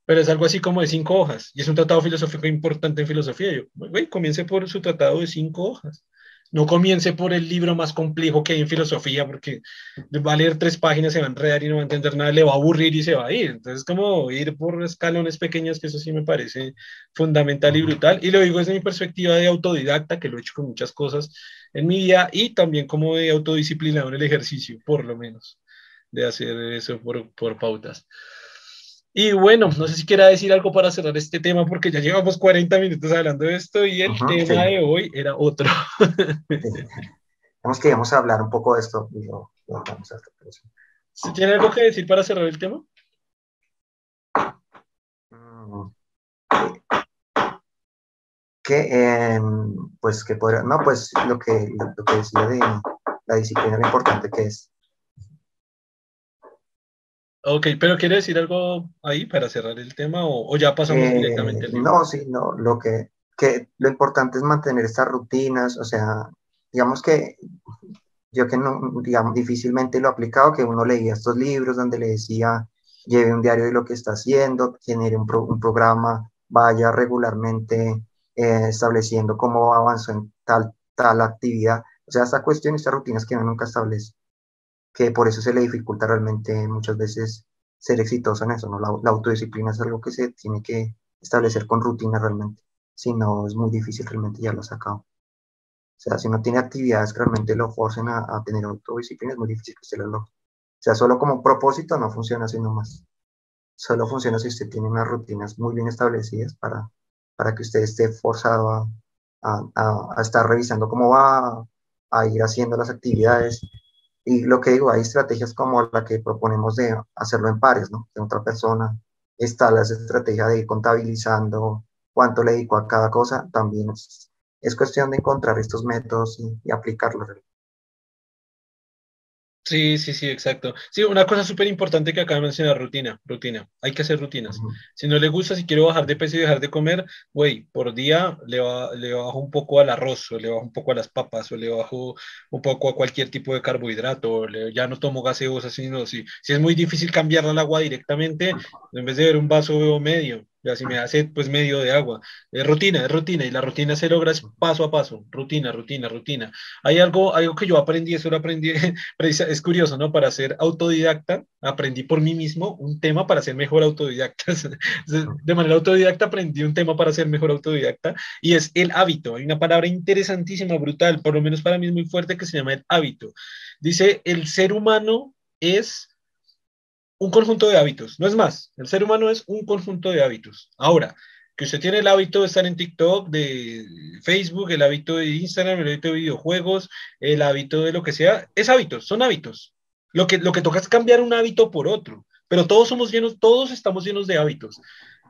pero es algo así como de cinco hojas, y es un tratado filosófico importante en filosofía. Yo, güey, comience por su tratado de cinco hojas. No comience por el libro más complejo que hay en filosofía, porque va a leer tres páginas, se va a enredar y no va a entender nada, le va a aburrir y se va a ir. Entonces, como ir por escalones pequeños, que eso sí me parece fundamental y brutal. Y lo digo desde mi perspectiva de autodidacta, que lo he hecho con muchas cosas en mi vida, y también como de autodisciplinado en el ejercicio, por lo menos, de hacer eso por, por pautas. Y bueno, no sé si quiera decir algo para cerrar este tema, porque ya llevamos 40 minutos hablando de esto y el tema de hoy era otro. Tenemos que íbamos a hablar un poco de esto y lo, vamos a hacer. ¿Tiene algo que decir para cerrar el tema? Mm, que, em, pues, que podría, no, pues lo que, lo que decía de la disciplina, lo importante que es Ok, pero ¿quiere decir algo ahí para cerrar el tema o, ya pasamos eh, directamente al libro? No, sí, no, lo que, que lo importante es mantener estas rutinas, o sea, digamos que yo que no, digamos, difícilmente lo he aplicado, que uno leía estos libros donde le decía, lleve un diario de lo que está haciendo, genere un, un programa, vaya regularmente eh, estableciendo cómo avanzó en tal, tal actividad. O sea, esta cuestión, estas rutinas que uno nunca establece que por eso se le dificulta realmente muchas veces ser exitoso en eso, ¿no? La, autodisciplina es algo que se tiene que establecer con rutina realmente, si no es muy difícil realmente ya lo sacado. O sea, si no tiene actividades que realmente lo forcen a, a tener autodisciplina, es muy difícil que se lo logre. O sea, solo como propósito no funciona así nomás. Solo funciona si usted tiene unas rutinas muy bien establecidas para, para que usted esté forzado a, a, a estar revisando cómo va, a ir haciendo las actividades, y lo que digo, hay estrategias como la que proponemos de hacerlo en pares, ¿no? De otra persona. Está la estrategia de ir contabilizando cuánto le dedico a cada cosa. También es, es cuestión de encontrar estos métodos y, y aplicarlos. Sí, sí, sí, exacto. Sí, una cosa súper importante que acaba de mencionar, rutina, rutina. Hay que hacer rutinas. Si no le gusta, si quiero bajar de peso y dejar de comer, güey, por día le, le bajo un poco al arroz, o le bajo un poco a las papas, o le bajo un poco a cualquier tipo de carbohidrato, ya no tomo gaseosa, sino si, si es muy difícil cambiar al agua directamente, en vez de ver un vaso veo medio, ya si me hace pues medio de agua. Es rutina, es rutina, y la rutina se logra paso a paso, rutina, rutina, rutina. Hay algo, algo que yo aprendí, eso lo aprendí, es curioso, ¿no? Para ser autodidacta, aprendí por mí mismo un tema para ser mejor autodidacta. De manera autodidacta aprendí un tema para ser mejor autodidacta, y es el hábito. Hay una palabra interesantísima, brutal, por lo menos para mí es muy fuerte, que se llama el hábito. Dice, el ser humano es un conjunto de hábitos, no es más. El ser humano es un conjunto de hábitos. Ahora, que usted tiene el hábito de estar en TikTok, de Facebook, el hábito de Instagram, el hábito de videojuegos, el hábito de lo que sea, es hábitos, son hábitos. Lo que, lo que toca es cambiar un hábito por otro. pero todos somos llenos, todos estamos llenos de hábitos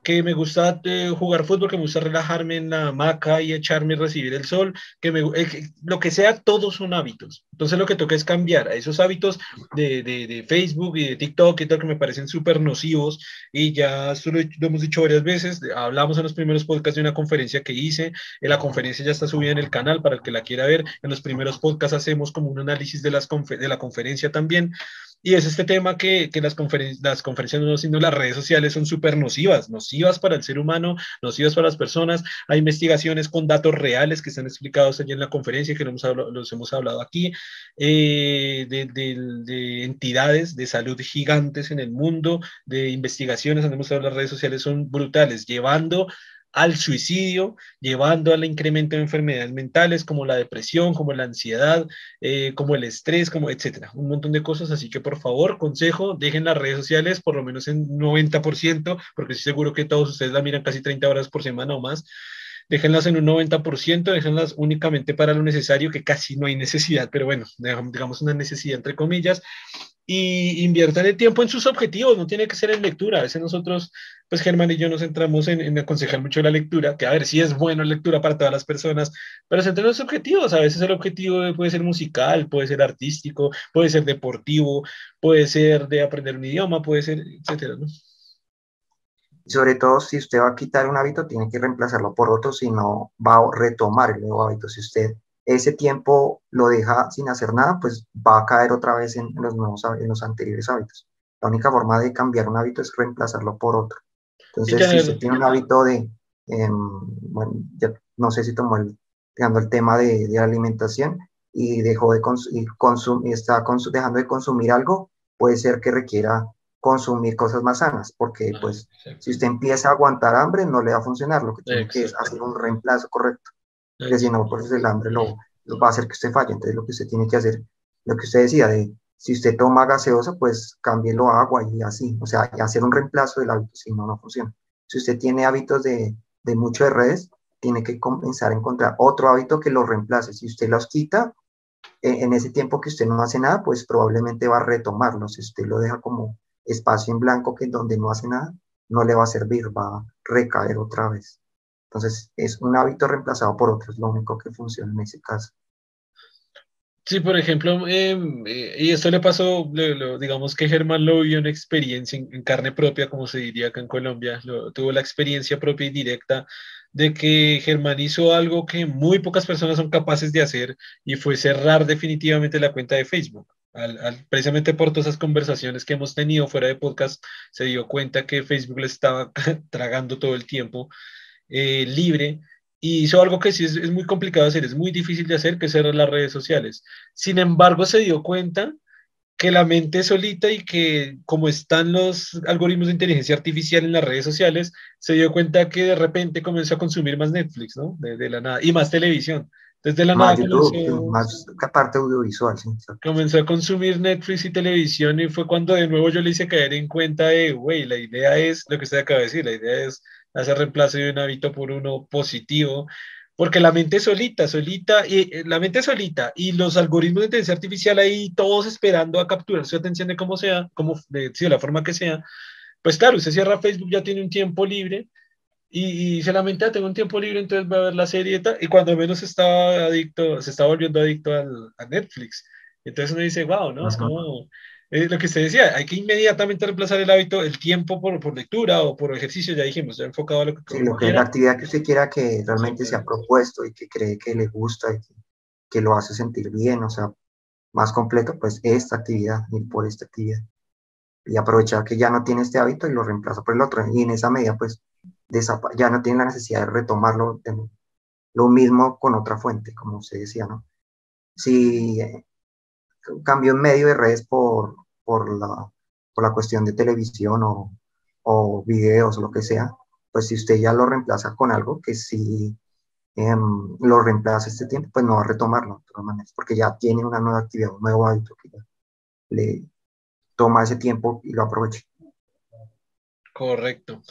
que me gusta eh, jugar fútbol, que me gusta relajarme en la hamaca y echarme y recibir el sol, que me, eh, lo que sea, todos son hábitos. Entonces lo que toca es cambiar a esos hábitos de, de, de Facebook y de TikTok y tal que me parecen súper nocivos y ya lo, lo, hemos dicho varias veces, hablamos en los primeros podcasts de una conferencia que hice, la conferencia ya está subida en el canal para el que la quiera ver, en los primeros podcasts hacemos como un análisis de, las de la conferencia también. Y es este tema que, que las, conferen las conferencias, no sino las redes sociales, son súper nocivas, nocivas para el ser humano, nocivas para las personas. Hay investigaciones con datos reales que están explicados allí en la conferencia, que los hemos los hemos hablado aquí, eh, de, de, de, entidades de salud gigantes en el mundo, de investigaciones, han demostrado las redes sociales son brutales, llevando al suicidio, llevando al incremento de enfermedades mentales como la depresión, como la ansiedad, eh, como el estrés, como etcétera, un montón de cosas. Así que por favor, consejo, dejen las redes sociales por lo menos en 90%, porque estoy seguro que todos ustedes la miran casi 30 horas por semana o más déjenlas en un 90%, déjenlas únicamente para lo necesario, que casi no hay necesidad, pero bueno, digamos una necesidad entre comillas, y inviertan el tiempo en sus objetivos, no tiene que ser en lectura. A veces nosotros, pues Germán y yo nos centramos en, aconsejar mucho la lectura, que a ver si es bueno lectura para todas las personas, pero centren los objetivos. A veces el objetivo puede ser musical, puede ser artístico, puede ser deportivo, puede ser de aprender un idioma, puede ser, etcétera, ¿no? Sobre todo si usted va a quitar un hábito, tiene que reemplazarlo por otro, si no va a retomar el nuevo hábito. Si usted ese tiempo lo deja sin hacer nada, pues va a caer otra vez en los, nuevos, en los anteriores hábitos. La única forma de cambiar un hábito es reemplazarlo por otro. Entonces, si usted tiene un hábito de, eh, bueno, ya no sé si tomó el, el tema de, de alimentación y dejó de consum está dejando de consumir algo, puede ser que requiera consumir cosas más sanas, porque ah, pues si usted empieza a aguantar hambre no le va a funcionar, lo que tiene exacto. que es hacer un reemplazo correcto porque si no, pues el hambre lo, lo, va a hacer que usted falle. Entonces, lo que usted tiene que hacer, lo que usted decía, de si usted toma gaseosa, pues cámbielo a agua y así, o sea, hacer un reemplazo del hábito, si no, no funciona. Si usted tiene hábitos de, de mucho de redes, tiene que comenzar a encontrar otro hábito que lo reemplace. Si usted los quita, en, en ese tiempo que usted no hace nada, pues probablemente va a retomarlo. Si usted lo deja como espacio en blanco que donde no hace nada, no le va a servir, va a recaer otra vez. Entonces, es un hábito reemplazado por otro, es lo único que funciona en ese caso. Sí, por ejemplo, eh, y esto le pasó, digamos que Germán lo vio en experiencia, en, carne propia, como se diría acá en Colombia, lo, tuvo la experiencia propia y directa de que Germán hizo algo que muy pocas personas son capaces de hacer y fue cerrar definitivamente la cuenta de Facebook. Precisamente por todas esas conversaciones que hemos tenido fuera de podcast, se dio cuenta que Facebook le estaba tragando todo el tiempo eh, libre y hizo algo que sí es, es, muy complicado hacer, es muy difícil de hacer, que es cerrar las redes sociales. Sin embargo, se dio cuenta que la mente solita y que como están los algoritmos de inteligencia artificial en las redes sociales, se dio cuenta que de repente comenzó a consumir más Netflix, ¿no? De la nada, y más televisión. Desde la más nada YouTube, comenzó, más parte audiovisual. Sí. Comenzó a consumir Netflix y televisión y fue cuando de nuevo yo le hice caer en cuenta de, güey, la idea es lo que usted acaba de decir, la idea es hacer reemplazo de un hábito por uno positivo, porque la mente solita, solita, y eh, la mente solita y los algoritmos de inteligencia artificial ahí todos esperando a capturar su atención de cómo sea, como de, de la forma que sea, pues claro, usted cierra Facebook, ya tiene un tiempo libre y, y se lamenta, tengo un tiempo libre, entonces voy a ver la serie y, tal, y cuando menos está adicto, se está volviendo adicto al, a Netflix. Entonces uno dice, wow, ¿no? -huh. Es como, es lo que usted decía, hay que inmediatamente reemplazar el hábito, el tiempo por, por lectura o por ejercicio, ya dijimos, ya enfocado a lo que, sí, lo que la actividad que usted quiera que realmente sí, se ha propuesto y que cree que le gusta y que, que, lo hace sentir bien, o sea, más completo, pues esta actividad, ir por esta actividad. Y aprovechar que ya no tiene este hábito y lo reemplaza por el otro. Y en esa medida, pues, ya no tiene la necesidad de retomarlo. De lo mismo con otra fuente, como usted decía, ¿no? Si cambio en medio de redes por, por, la, por la cuestión de televisión o, o videos lo que sea, pues si usted ya lo reemplaza con algo que si eh, lo reemplaza este tiempo, pues no va a retomarlo de todas maneras, porque ya tiene una nueva actividad, un nuevo hábito que ya le toma ese tiempo y lo aprovecha. Correcto.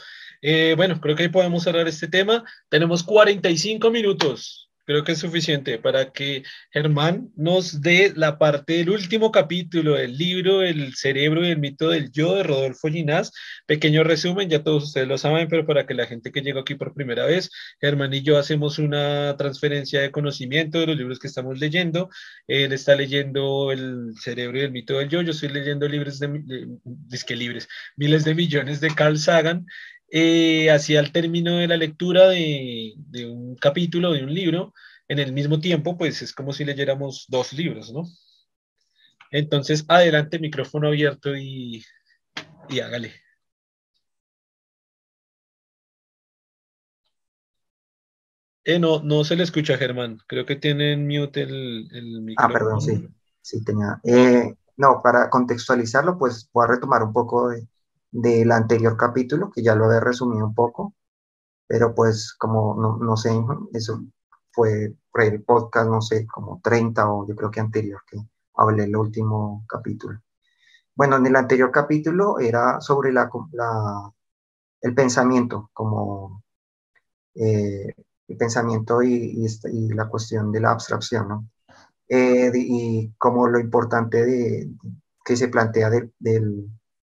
Eh, bueno, creo que ahí podemos cerrar este tema. Tenemos 45 minutos. creo que es suficiente para que Germán nos dé la parte del último capítulo del libro El cerebro y el mito del yo de Rodolfo Ginás. Pequeño resumen, ya todos ustedes lo saben, pero para que la gente que llegó aquí por primera vez, Germán y yo hacemos una transferencia de conocimiento de los libros que estamos leyendo. Él está leyendo El cerebro y el mito del yo, yo estoy leyendo libros de, de, libres, miles de millones de Carl Sagan eh, hacia el término de la lectura de, de, un capítulo, de un libro, en el mismo tiempo, pues es como si leyéramos dos libros, ¿no? Entonces, adelante, micrófono abierto y, y hágale. Eh, no, no se le escucha, Germán. Creo que tiene en mute el, el micrófono. Ah, perdón, sí, sí tenía. Eh, no, para contextualizarlo, pues voy a retomar un poco de, del anterior capítulo, que ya lo he resumido un poco, pero pues como no, no sé, eso fue por el podcast, no sé, como 30 o yo creo que anterior que hablé el último capítulo. Bueno, en el anterior capítulo era sobre la, la el pensamiento, como eh, el pensamiento y, y, la cuestión de la abstracción, ¿no? Eh, y como lo importante de, que se plantea del,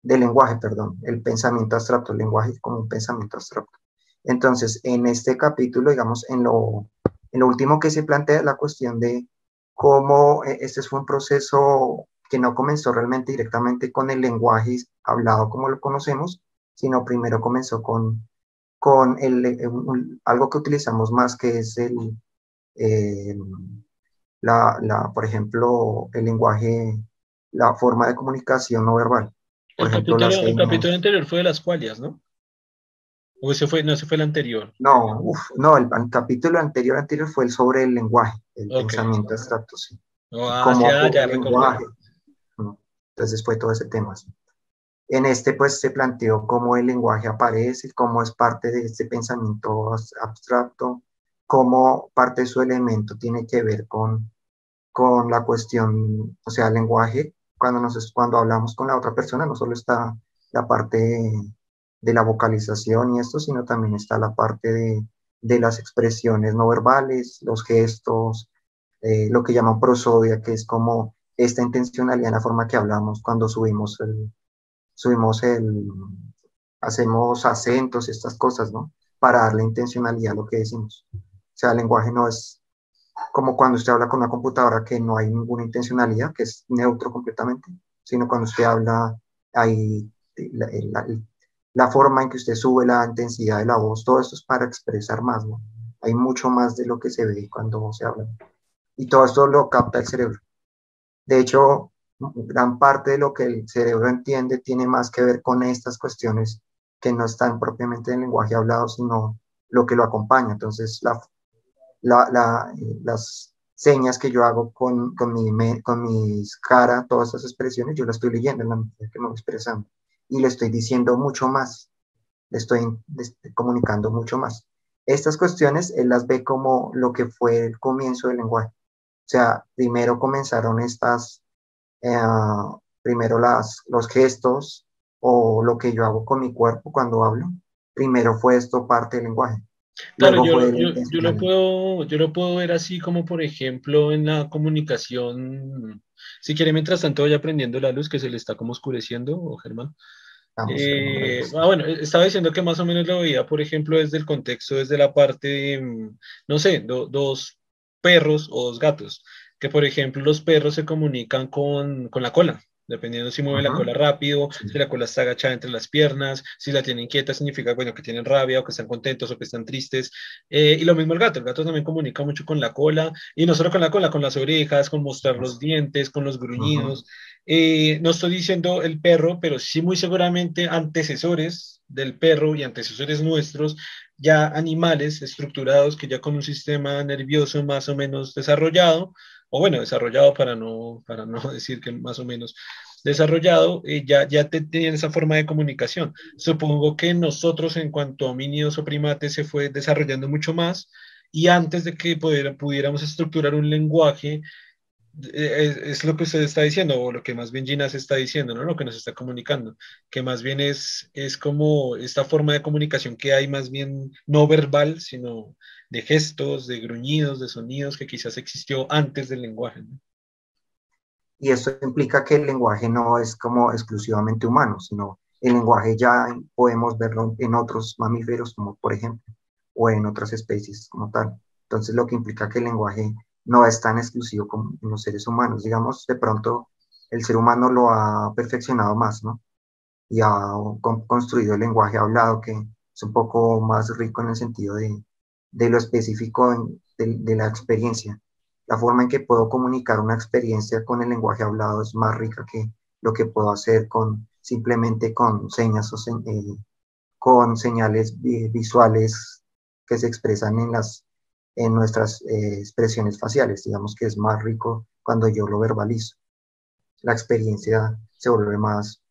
del lenguaje, perdón, el pensamiento abstracto, el lenguaje como un pensamiento abstracto. Entonces, en este capítulo, digamos, en lo, último que se plantea la cuestión de cómo eh, este fue un proceso que no comenzó realmente directamente con el lenguaje hablado como lo conocemos, sino primero comenzó con, eh, algo que utilizamos más que es eh, la, por ejemplo, el lenguaje, la forma de comunicación no verbal el, capítulo, anterior fue de las cualias, ¿no? ¿O ese fue, no, ese fue el anterior? No, no, el, capítulo anterior anterior fue el sobre el lenguaje, el pensamiento abstracto, sí. Oh, ah, Como ya, lenguaje. Entonces fue todo ese tema. En este pues se planteó cómo el lenguaje aparece, cómo es parte de este pensamiento abstracto, cómo parte de su elemento tiene que ver con, con la cuestión, o sea, el lenguaje cuando, nos, cuando hablamos con la otra persona, no solo está la parte de la vocalización y esto, sino también está la parte de, de las expresiones no verbales, los gestos, eh, lo que llaman prosodia, que es como esta intencionalidad en la forma que hablamos cuando subimos el, subimos el, hacemos acentos, estas cosas, ¿no? Para darle intencionalidad a lo que decimos. O sea, el lenguaje no es como cuando usted habla con una computadora que no hay ninguna intencionalidad, que es neutro completamente, sino cuando usted habla, hay la, forma en que usted sube la intensidad de la voz, todo esto es para expresar más, ¿no? Hay mucho más de lo que se ve cuando se habla. Y todo esto lo capta el cerebro. De hecho, gran parte de lo que el cerebro entiende tiene más que ver con estas cuestiones que no están propiamente en el lenguaje hablado, sino lo que lo acompaña. Entonces, la, la, las señas que yo hago con, con, mi, con mis caras, todas esas expresiones, yo las estoy leyendo en la medida que me voy expresando y le estoy diciendo mucho más, le estoy, comunicando mucho más. Estas cuestiones él las ve como lo que fue el comienzo del lenguaje. O sea, primero comenzaron estas, eh, primero las, los gestos o lo que yo hago con mi cuerpo cuando hablo. Primero fue esto parte del lenguaje. Claro, yo, lo puedo, yo lo puedo ver así como, por ejemplo, en la comunicación. Si quiere, mientras tanto, voy aprendiendo la luz que se le está como oscureciendo, o Germán. Eh, ah, bueno, estaba diciendo que más o menos lo veía, por ejemplo, desde el contexto, desde la parte, mm, no sé, dos perros o dos gatos, que por ejemplo los perros se comunican con, con la cola, dependiendo si mueve la cola rápido, si la cola está agachada entre las piernas, si la tienen quieta, significa, bueno, que tienen rabia o que están contentos o que están tristes. Eh, y lo mismo el gato, el gato también comunica mucho con la cola, y no solo con la cola, con las orejas, con mostrar los dientes, con los gruñidos. Eh, no estoy diciendo el perro, pero sí muy seguramente antecesores del perro y antecesores nuestros, ya animales estructurados que ya con un sistema nervioso más o menos desarrollado, o bueno, desarrollado para no, para no decir que más o menos desarrollado, eh, ya, ya tenían esa forma de comunicación. Supongo que nosotros en cuanto a homínidos o primates se fue desarrollando mucho más y antes de que pudiéramos estructurar un lenguaje, eh, es, lo que usted está diciendo, o lo que más bien Gina se está diciendo, ¿no? Lo que nos está comunicando, que más bien es, es como esta forma de comunicación que hay más bien no verbal, sino de gestos, de gruñidos, de sonidos que quizás existió antes del lenguaje. Y eso implica que el lenguaje no es como exclusivamente humano, sino el lenguaje ya podemos verlo en otros mamíferos, como por ejemplo, o en otras especies como tal. Entonces, lo que implica que el lenguaje no es tan exclusivo como en los seres humanos. Digamos, de pronto el ser humano lo ha perfeccionado más, ¿no? Y ha construido el lenguaje hablado que es un poco más rico en el sentido de, de lo específico de, la experiencia. La forma en que puedo comunicar una experiencia con el lenguaje hablado es más rica que lo que puedo hacer con simplemente con señas o eh, con señales visuales que se expresan en las en nuestras eh, expresiones faciales. Digamos que es más rico cuando yo lo verbalizo. La experiencia se vuelve más,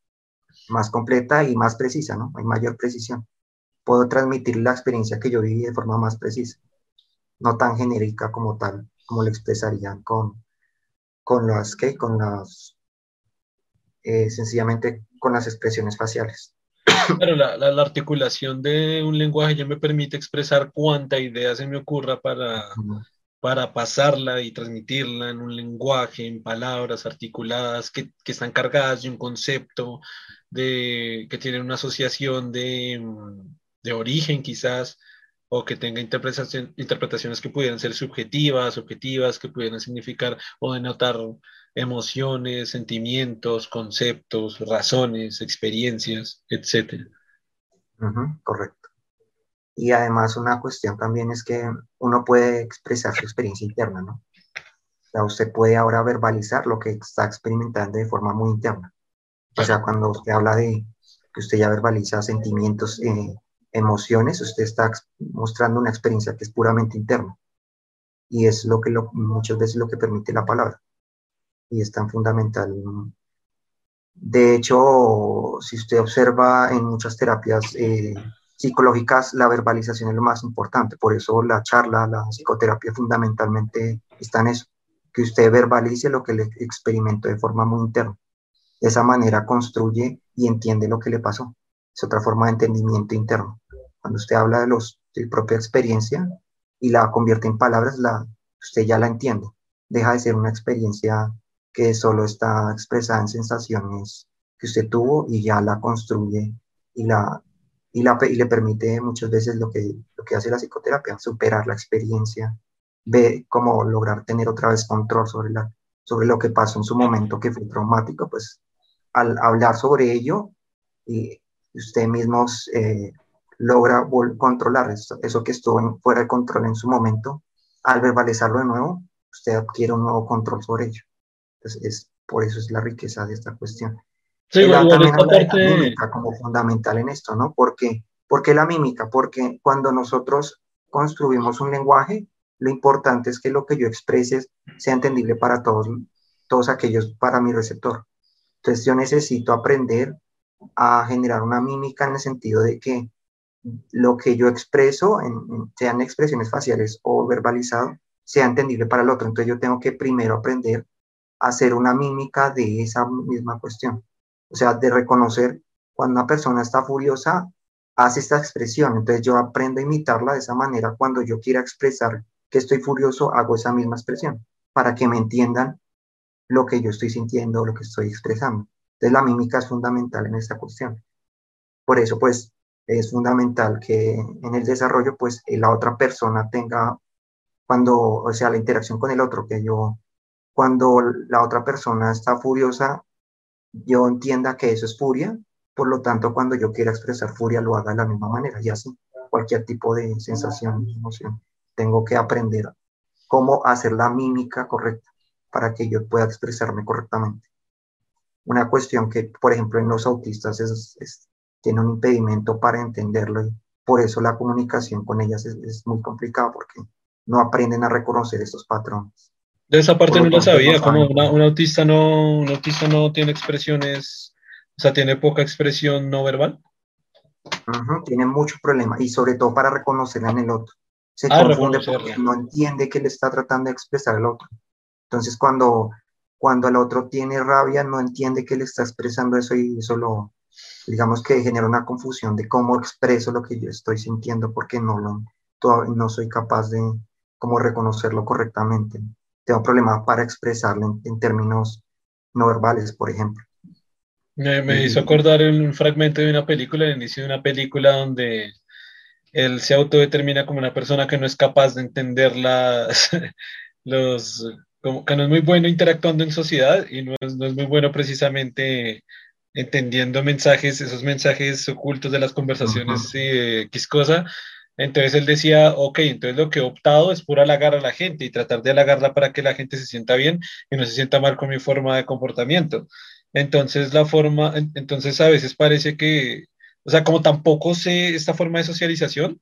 más completa y más precisa, ¿no? Hay mayor precisión. Puedo transmitir la experiencia que yo viví de forma más precisa, no tan genérica como tal, como lo expresarían con, con las, ¿qué? Con las, eh, sencillamente con las expresiones faciales. Claro, la, la, articulación de un lenguaje ya me permite expresar cuánta idea se me ocurra para, para pasarla y transmitirla en un lenguaje, en palabras articuladas que, que están cargadas de un concepto, de, que tienen una asociación de, de origen quizás, o que tenga interpretación, interpretaciones que pudieran ser subjetivas, objetivas, que pudieran significar o denotar emociones, sentimientos, conceptos, razones, experiencias, etc. correcto. Y además una cuestión también es que uno puede expresar su experiencia interna, ¿no? O sea, usted puede ahora verbalizar lo que está experimentando de forma muy interna. O sea, cuando usted habla de que usted ya verbaliza sentimientos, eh, emociones, usted está mostrando una experiencia que es puramente interna. Y es lo que lo, muchas veces lo que permite la palabra y es tan fundamental. De hecho, si usted observa en muchas terapias eh, psicológicas, la verbalización es lo más importante. Por eso la charla, la psicoterapia fundamentalmente está en eso, que usted verbalice lo que le experimentó de forma muy interna. De esa manera construye y entiende lo que le pasó. Es otra forma de entendimiento interno. Cuando usted habla de, los, de propia experiencia y la convierte en palabras, la, usted ya la entiende. Deja de ser una experiencia que solo está expresada en sensaciones que usted tuvo y ya la construye y, la, y, la, y le permite muchas veces lo que, lo que hace la psicoterapia, superar la experiencia, ve cómo lograr tener otra vez control sobre, la, sobre lo que pasó en su momento que fue traumático, pues al hablar sobre ello, y usted mismo eh, logra controlar eso, eso que estuvo fuera de control en su momento, al verbalizarlo de nuevo, usted adquiere un nuevo control sobre ello. Pues, es, por eso es la riqueza de esta cuestión. Sí, también la mímica como fundamental en esto, ¿no? Porque, ¿Por qué la mímica? Porque cuando nosotros construimos un lenguaje, lo importante es que lo que yo exprese sea entendible para todos, todos aquellos, para mi receptor. Entonces yo necesito aprender a generar una mímica en el sentido de que lo que yo expreso, en, sean expresiones faciales o verbalizado, sea entendible para el otro. Entonces yo tengo que primero aprender hacer una mímica de esa misma cuestión. O sea, de reconocer cuando una persona está furiosa, hace esta expresión. Entonces yo aprendo a imitarla de esa manera. Cuando yo quiera expresar que estoy furioso, hago esa misma expresión para que me entiendan lo que yo estoy sintiendo, lo que estoy expresando. Entonces la mímica es fundamental en esta cuestión. Por eso, pues, es fundamental que en el desarrollo, pues, la otra persona tenga, cuando, o sea, la interacción con el otro, que yo cuando la otra persona está furiosa, yo entienda que eso es furia, por lo tanto, cuando yo quiera expresar furia, lo haga de la misma manera, y así, cualquier tipo de sensación, emoción. Tengo que aprender cómo hacer la mímica correcta para que yo pueda expresarme correctamente. Una cuestión que, por ejemplo, en los autistas es, tiene un impedimento para entenderlo y por eso la comunicación con ellas es, es muy complicada porque no aprenden a reconocer estos patrones. De esa parte no lo sabía, como un autista no, un autista no tiene expresiones, o sea, tiene poca expresión no verbal. tiene mucho problema y sobre todo para reconocerla en el otro. Se ah, confunde porque no entiende que le está tratando de expresar el otro. Entonces cuando, cuando el otro tiene rabia, no entiende que le está expresando eso y eso lo, digamos que genera una confusión de cómo expreso lo que yo estoy sintiendo porque no lo, no soy capaz de como reconocerlo correctamente. Tengo problemas para expresarlo en, términos no verbales, por ejemplo. Me, hizo acordar un fragmento de una película, el inicio de una película donde él se autodetermina como una persona que no es capaz de entender las, los, como que no es muy bueno interactuando en sociedad y no es, no es muy bueno precisamente entendiendo mensajes, esos mensajes ocultos de las conversaciones eh, cosa. Entonces él decía, ok, entonces lo que he optado es por halagar a la gente y tratar de halagarla para que la gente se sienta bien y no se sienta mal con mi forma de comportamiento. Entonces la forma, entonces a veces parece que, o sea, como tampoco sé esta forma de socialización,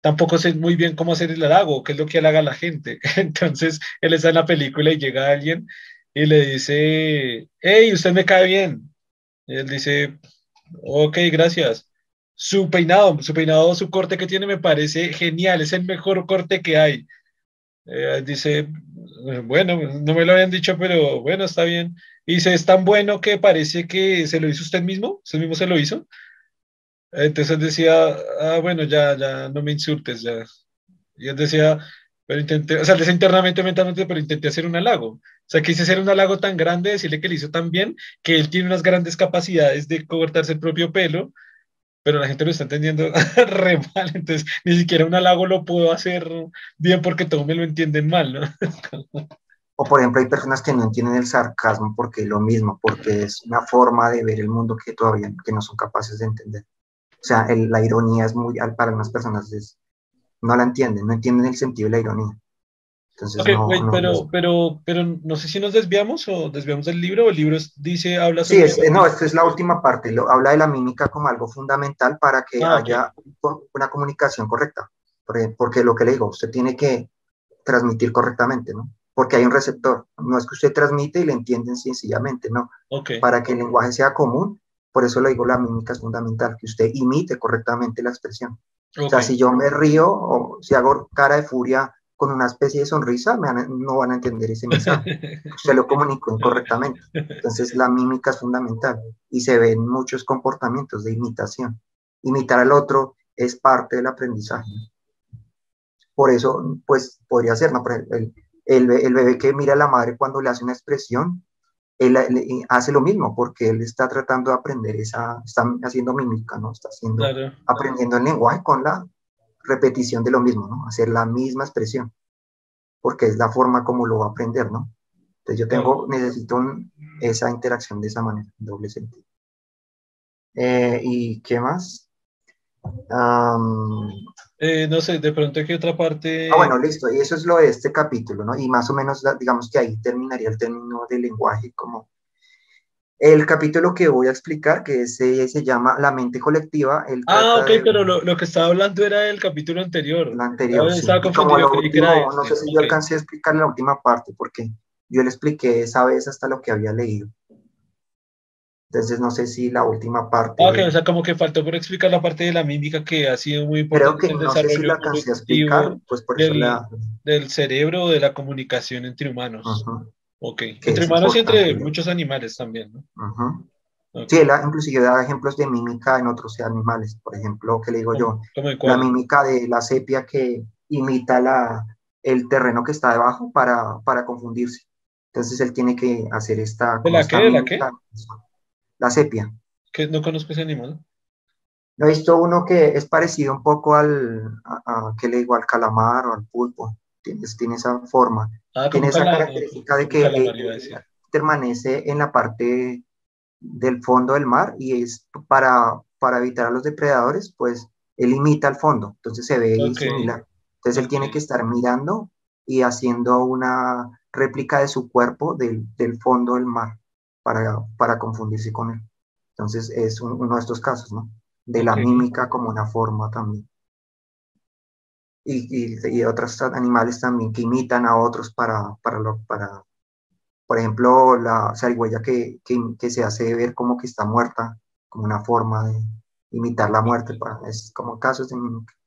tampoco sé muy bien cómo hacer el halago, qué es lo que halaga a la gente. Entonces él está en la película y llega alguien y le dice, hey, usted me cae bien. Y él dice, ok, gracias. Su peinado, su peinado, su corte que tiene me parece genial, es el mejor corte que hay. Eh, dice, bueno, no me lo habían dicho, pero bueno, está bien. Y dice, es tan bueno que parece que se lo hizo usted mismo, usted mismo se lo hizo. Entonces decía, ah, bueno, ya, ya, no me insultes, ya. Y él decía, pero intenté, o sea, decía internamente, mentalmente, pero intenté hacer un halago. O sea, quise hacer un halago tan grande, decirle que lo hizo tan bien, que él tiene unas grandes capacidades de cortarse el propio pelo, pero la gente lo está entendiendo re mal, entonces ni siquiera un halago lo puedo hacer bien porque todos me lo entienden mal, ¿no? o por ejemplo, hay personas que no entienden el sarcasmo porque es lo mismo, porque es una forma de ver el mundo que todavía que no son capaces de entender. O sea, la ironía es muy, para unas personas es, no la entienden, no entienden el sentido de la ironía. Entonces, no, pero, pero, pero no sé si nos desviamos o desviamos del libro, o el libro dice, habla sobre... Sí, no, esta es la última parte, lo, habla de la mímica como algo fundamental para que ah, haya una comunicación correcta, porque, porque, lo que le digo, usted tiene que transmitir correctamente, ¿no? Porque hay un receptor, no es que usted transmite y le entienden sencillamente, ¿no? Para que el lenguaje sea común, por eso le digo, la mímica es fundamental, que usted imite correctamente la expresión. O sea, si yo me río o si hago cara de furia con una especie de sonrisa, no van a entender ese mensaje. Se lo comunicó incorrectamente. Entonces la mímica es fundamental y se ven muchos comportamientos de imitación. Imitar al otro es parte del aprendizaje. Por eso, pues podría ser, ¿no? El, el, el bebé que mira a la madre cuando le hace una expresión, él, hace lo mismo porque él está tratando de aprender esa, está haciendo mímica, ¿no? Está haciendo, aprendiendo el lenguaje con la repetición de lo mismo, ¿no? Hacer la misma expresión, porque es la forma como lo va a aprender, ¿no? Entonces yo tengo, necesito esa interacción de esa manera, en doble sentido. Eh, ¿Y qué más? Eh, no sé, de pronto qué otra parte. Ah, bueno, listo, y eso es lo de este capítulo, ¿no? Y más o menos, digamos que ahí terminaría el término del lenguaje como el capítulo que voy a explicar, que se, se llama La mente colectiva. ah, ok, pero lo, lo, que estaba hablando era el capítulo anterior. El anterior. Sí. Estaba confundido, no sé si yo alcancé a explicar la última parte, porque yo le expliqué esa vez hasta lo que había leído. Entonces, no sé si la última parte. Ah, ok, o sea, como que faltó por explicar la parte de la mímica que ha sido muy importante. Creo que no sé si la alcancé a explicar, pues por del, eso la... del cerebro, de la comunicación entre humanos. Ok. Entre humanos y entre muchos animales también, ¿no? Sí, él inclusive da ejemplos de mímica en otros animales. Por ejemplo, ¿qué le digo yo? La mímica de la sepia que imita la, el terreno que está debajo para, para confundirse. Entonces él tiene que hacer esta... ¿De la qué? ¿De la qué? La sepia. Que no conozco ese animal. He visto uno que es parecido un poco al, a, ¿qué le digo? Al calamar o al pulpo. Tiene, tiene esa forma. Ah, tiene esa característica de que permanece en la parte del fondo del mar y es para, para evitar a los depredadores, pues él imita al fondo, entonces se ve similar. Entonces él tiene que estar mirando y haciendo una réplica de su cuerpo del, del fondo del mar para, para, confundirse con él. Entonces es uno de estos casos, ¿no? De la mímica como una forma también y, y, otros animales también que imitan a otros para, para, lo, para por ejemplo, la zarigüeya que, que, que, se hace ver como que está muerta, como una forma de imitar la muerte, para, es como casos de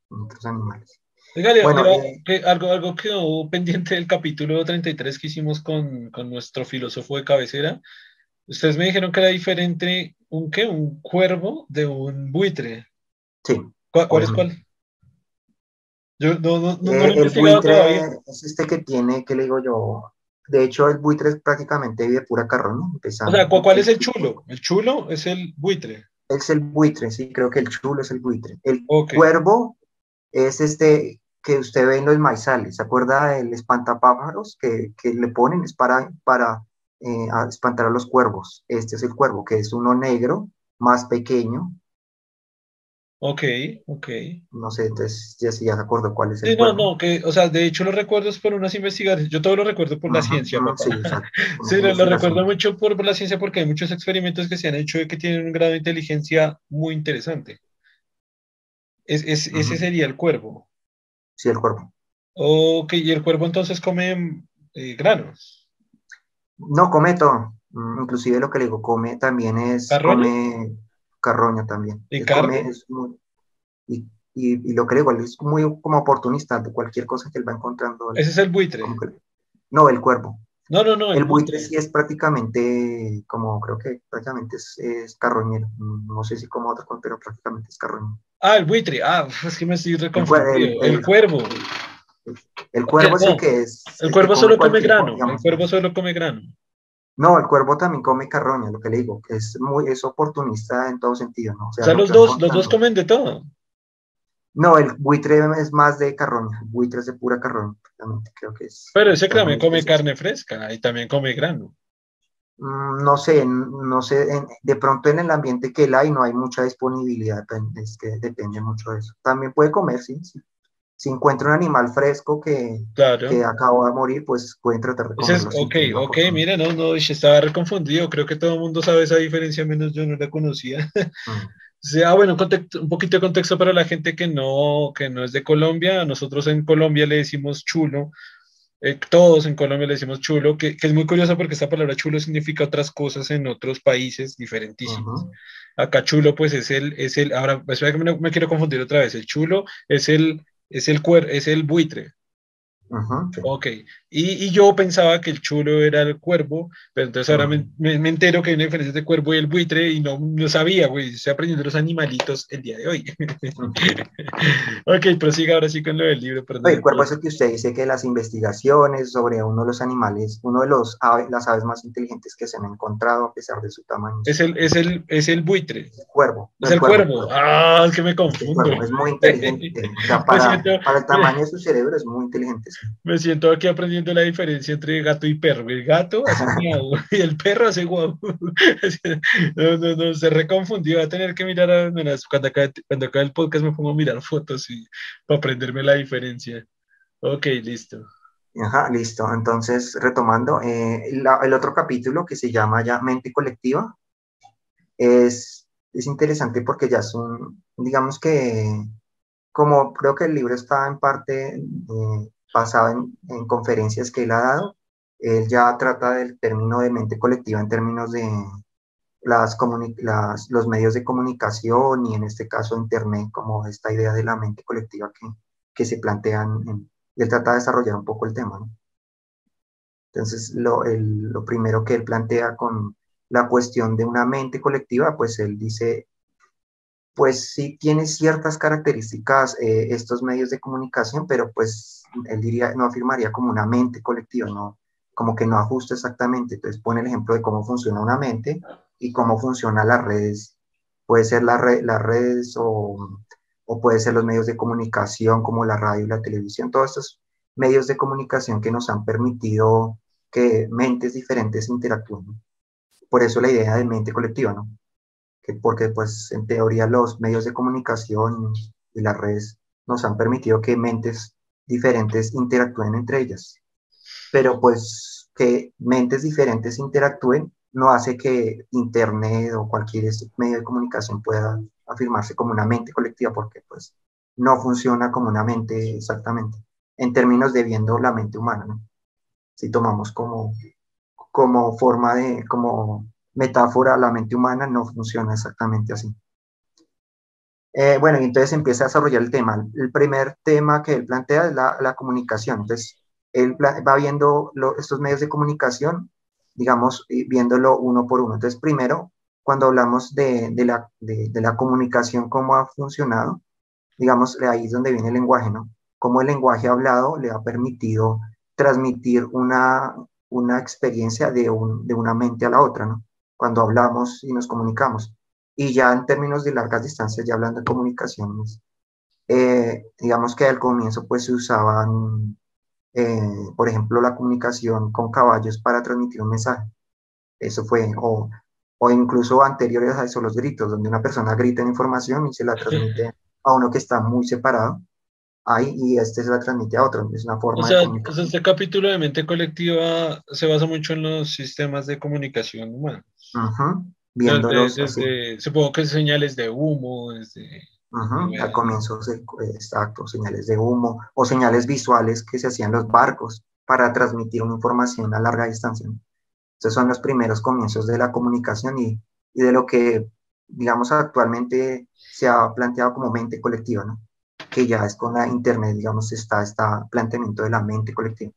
otros animales. bueno, eh, que algo, algo quedó pendiente del capítulo 33 que hicimos con, con, nuestro filósofo de cabecera. Ustedes me dijeron que era diferente un qué, un cuervo de un buitre. Sí. ¿Cuál, cuál es cuál? Yo no, no, no, eh, el buitre es este que tiene, ¿qué le digo yo? De hecho, el buitre es prácticamente de pura carroña. O sea, ¿cuál es el chulo? El chulo es el buitre. Es el buitre, sí, creo que el chulo es el buitre. El cuervo es este que usted ve en los maizales, ¿se acuerda del espantapájaros que, que le ponen? Es para, para eh, espantar a los cuervos. Este es el cuervo, que es uno negro, más pequeño. Ok, ok. No sé, entonces ya, ya se acuerdo cuál es el sí, No, no, que, o sea, de hecho lo recuerdo por unas investigaciones, yo todo lo recuerdo por la ciencia, Sí, sí lo, recuerdo mucho por, por, la ciencia porque hay muchos experimentos que se han hecho y que tienen un grado de inteligencia muy interesante. Es, es, Ese sería el cuervo. Sí, el cuervo. Ok, y el cuervo entonces come eh, granos. No, come todo. Mm, inclusive lo que le digo, come también es, come carroña también. ¿Y carne? y, y, lo que le digo, es muy como oportunista de cualquier cosa que él va encontrando. Ese es el buitre. no, el cuervo. No, no, no. El, buitre, sí es prácticamente, como creo que prácticamente es, es carroñero. No sé si como otra cosa, pero prácticamente es carroñero. Ah, el buitre. Ah, es que me estoy reconfundido. El, cuervo. El cuervo es el que es. El, cuervo solo come grano. El cuervo solo come grano. No, el cuervo también come carroña, lo que le digo, que es muy es oportunista en todo sentido, ¿no? O sea, los dos, los dos comen de todo. No, el buitre es más de carroña, el buitre es de pura carroña, creo que es. Pero ese también come carne fresca y también come grano. Mm, no sé, no sé, de pronto en el ambiente que él hay no hay mucha disponibilidad, es que depende mucho de eso. También puede comer, sí, sí. Si encuentra un animal fresco que, que acabó de morir, pues pueden tratar de comerlo. ok, ok, mira, no, no, estaba reconfundido, creo que todo el mundo sabe esa diferencia, menos yo no la conocía. Mm. Ah, bueno, un poquito de contexto para la gente que no, que no es de Colombia. Nosotros en Colombia le decimos chulo, eh, todos en Colombia le decimos chulo, que, que, es muy curioso porque esta palabra chulo significa otras cosas en otros países diferentísimos. Acá chulo, pues es el, es el, ahora, espera que me, me, quiero confundir otra vez, el chulo es el, es el, cuer, es el buitre. Ok, y, y, yo pensaba que el chulo era el cuervo, pero entonces ahora me, me, entero que hay una diferencia entre el cuervo y el buitre y no, no sabía, güey, estoy aprendiendo los animalitos el día de hoy. ok, prosiga ahora sí con lo del libro. Perdón. El cuervo es el que usted dice que las investigaciones sobre uno de los animales, uno de los las aves más inteligentes que se han encontrado a pesar de su tamaño. Es el, es el, es el buitre. El cuervo. Es el, cuervo. Ah, es que me confundo. es muy inteligente. para, para, el tamaño de su cerebro es muy inteligente. Me siento aquí aprendiendo la diferencia entre gato y perro. El gato hace miau y el perro hace guau. No, no, no, se reconfundió. Va a tener que mirar a, cuando, acabe, cuando acabe el podcast me pongo a mirar fotos y para aprenderme la diferencia. Ok, listo. Ajá, listo. Entonces, retomando, eh, el otro capítulo que se llama ya Mente Colectiva es, es interesante porque ya son, digamos que, como creo que el libro está en parte eh, basado en, conferencias que él ha dado. Él ya trata del término de mente colectiva en términos de las, las, los medios de comunicación y en este caso Internet, como esta idea de la mente colectiva que, que se plantean. En, él trata de desarrollar un poco el tema. Entonces, lo, lo primero que él plantea con la cuestión de una mente colectiva, pues él dice, pues sí tiene ciertas características eh, estos medios de comunicación, pero pues él diría, no afirmaría como una mente colectiva, no, como que no ajusta exactamente. Entonces pone el ejemplo de cómo funciona una mente y cómo funcionan las redes. Puede ser la red, las redes o, o puede ser los medios de comunicación como la radio y la televisión, todos estos medios de comunicación que nos han permitido que mentes diferentes interactúen. Por eso la idea de mente colectiva, ¿no? Porque pues en teoría los medios de comunicación y las redes nos han permitido que mentes diferentes interactúen entre ellas. Pero pues que mentes diferentes interactúen no hace que Internet o cualquier medio de comunicación pueda afirmarse como una mente colectiva porque pues no funciona como una mente exactamente en términos de viendo la mente humana, ¿no? Si tomamos como, como forma de, como metáfora, la mente humana no funciona exactamente así. Eh, bueno, y entonces empieza a desarrollar el tema. El primer tema que él plantea es la, comunicación. Entonces, él va viendo estos medios de comunicación, digamos, viéndolo uno por uno. Entonces, primero, cuando hablamos de, la, de, la, comunicación, cómo ha funcionado, digamos, ahí es donde viene el lenguaje, ¿no? cómo el lenguaje hablado le ha permitido transmitir una, una experiencia de, un, de una mente a la otra, ¿no? Cuando hablamos y nos comunicamos. Y ya en términos de largas distancias, ya hablando de comunicaciones, eh, digamos que al comienzo pues se usaban, eh, por ejemplo, la comunicación con caballos para transmitir un mensaje. Eso fue, o, o incluso anteriores a eso, los gritos, donde una persona grita información y se la transmite a uno que está muy separado ahí y este se la transmite a otro. Es una forma o sea, de este capítulo de mente colectiva se basa mucho en los sistemas de comunicación humana. Viéndolos. supongo que señales de humo, desde. Al comienzo, exacto, señales de humo o señales visuales que se hacían los barcos para transmitir una información a larga distancia. Estos son los primeros comienzos de la comunicación y, y de lo que, digamos, actualmente se ha planteado como mente colectiva, ¿no? que ya es con la Internet, digamos, está este planteamiento de la mente colectiva.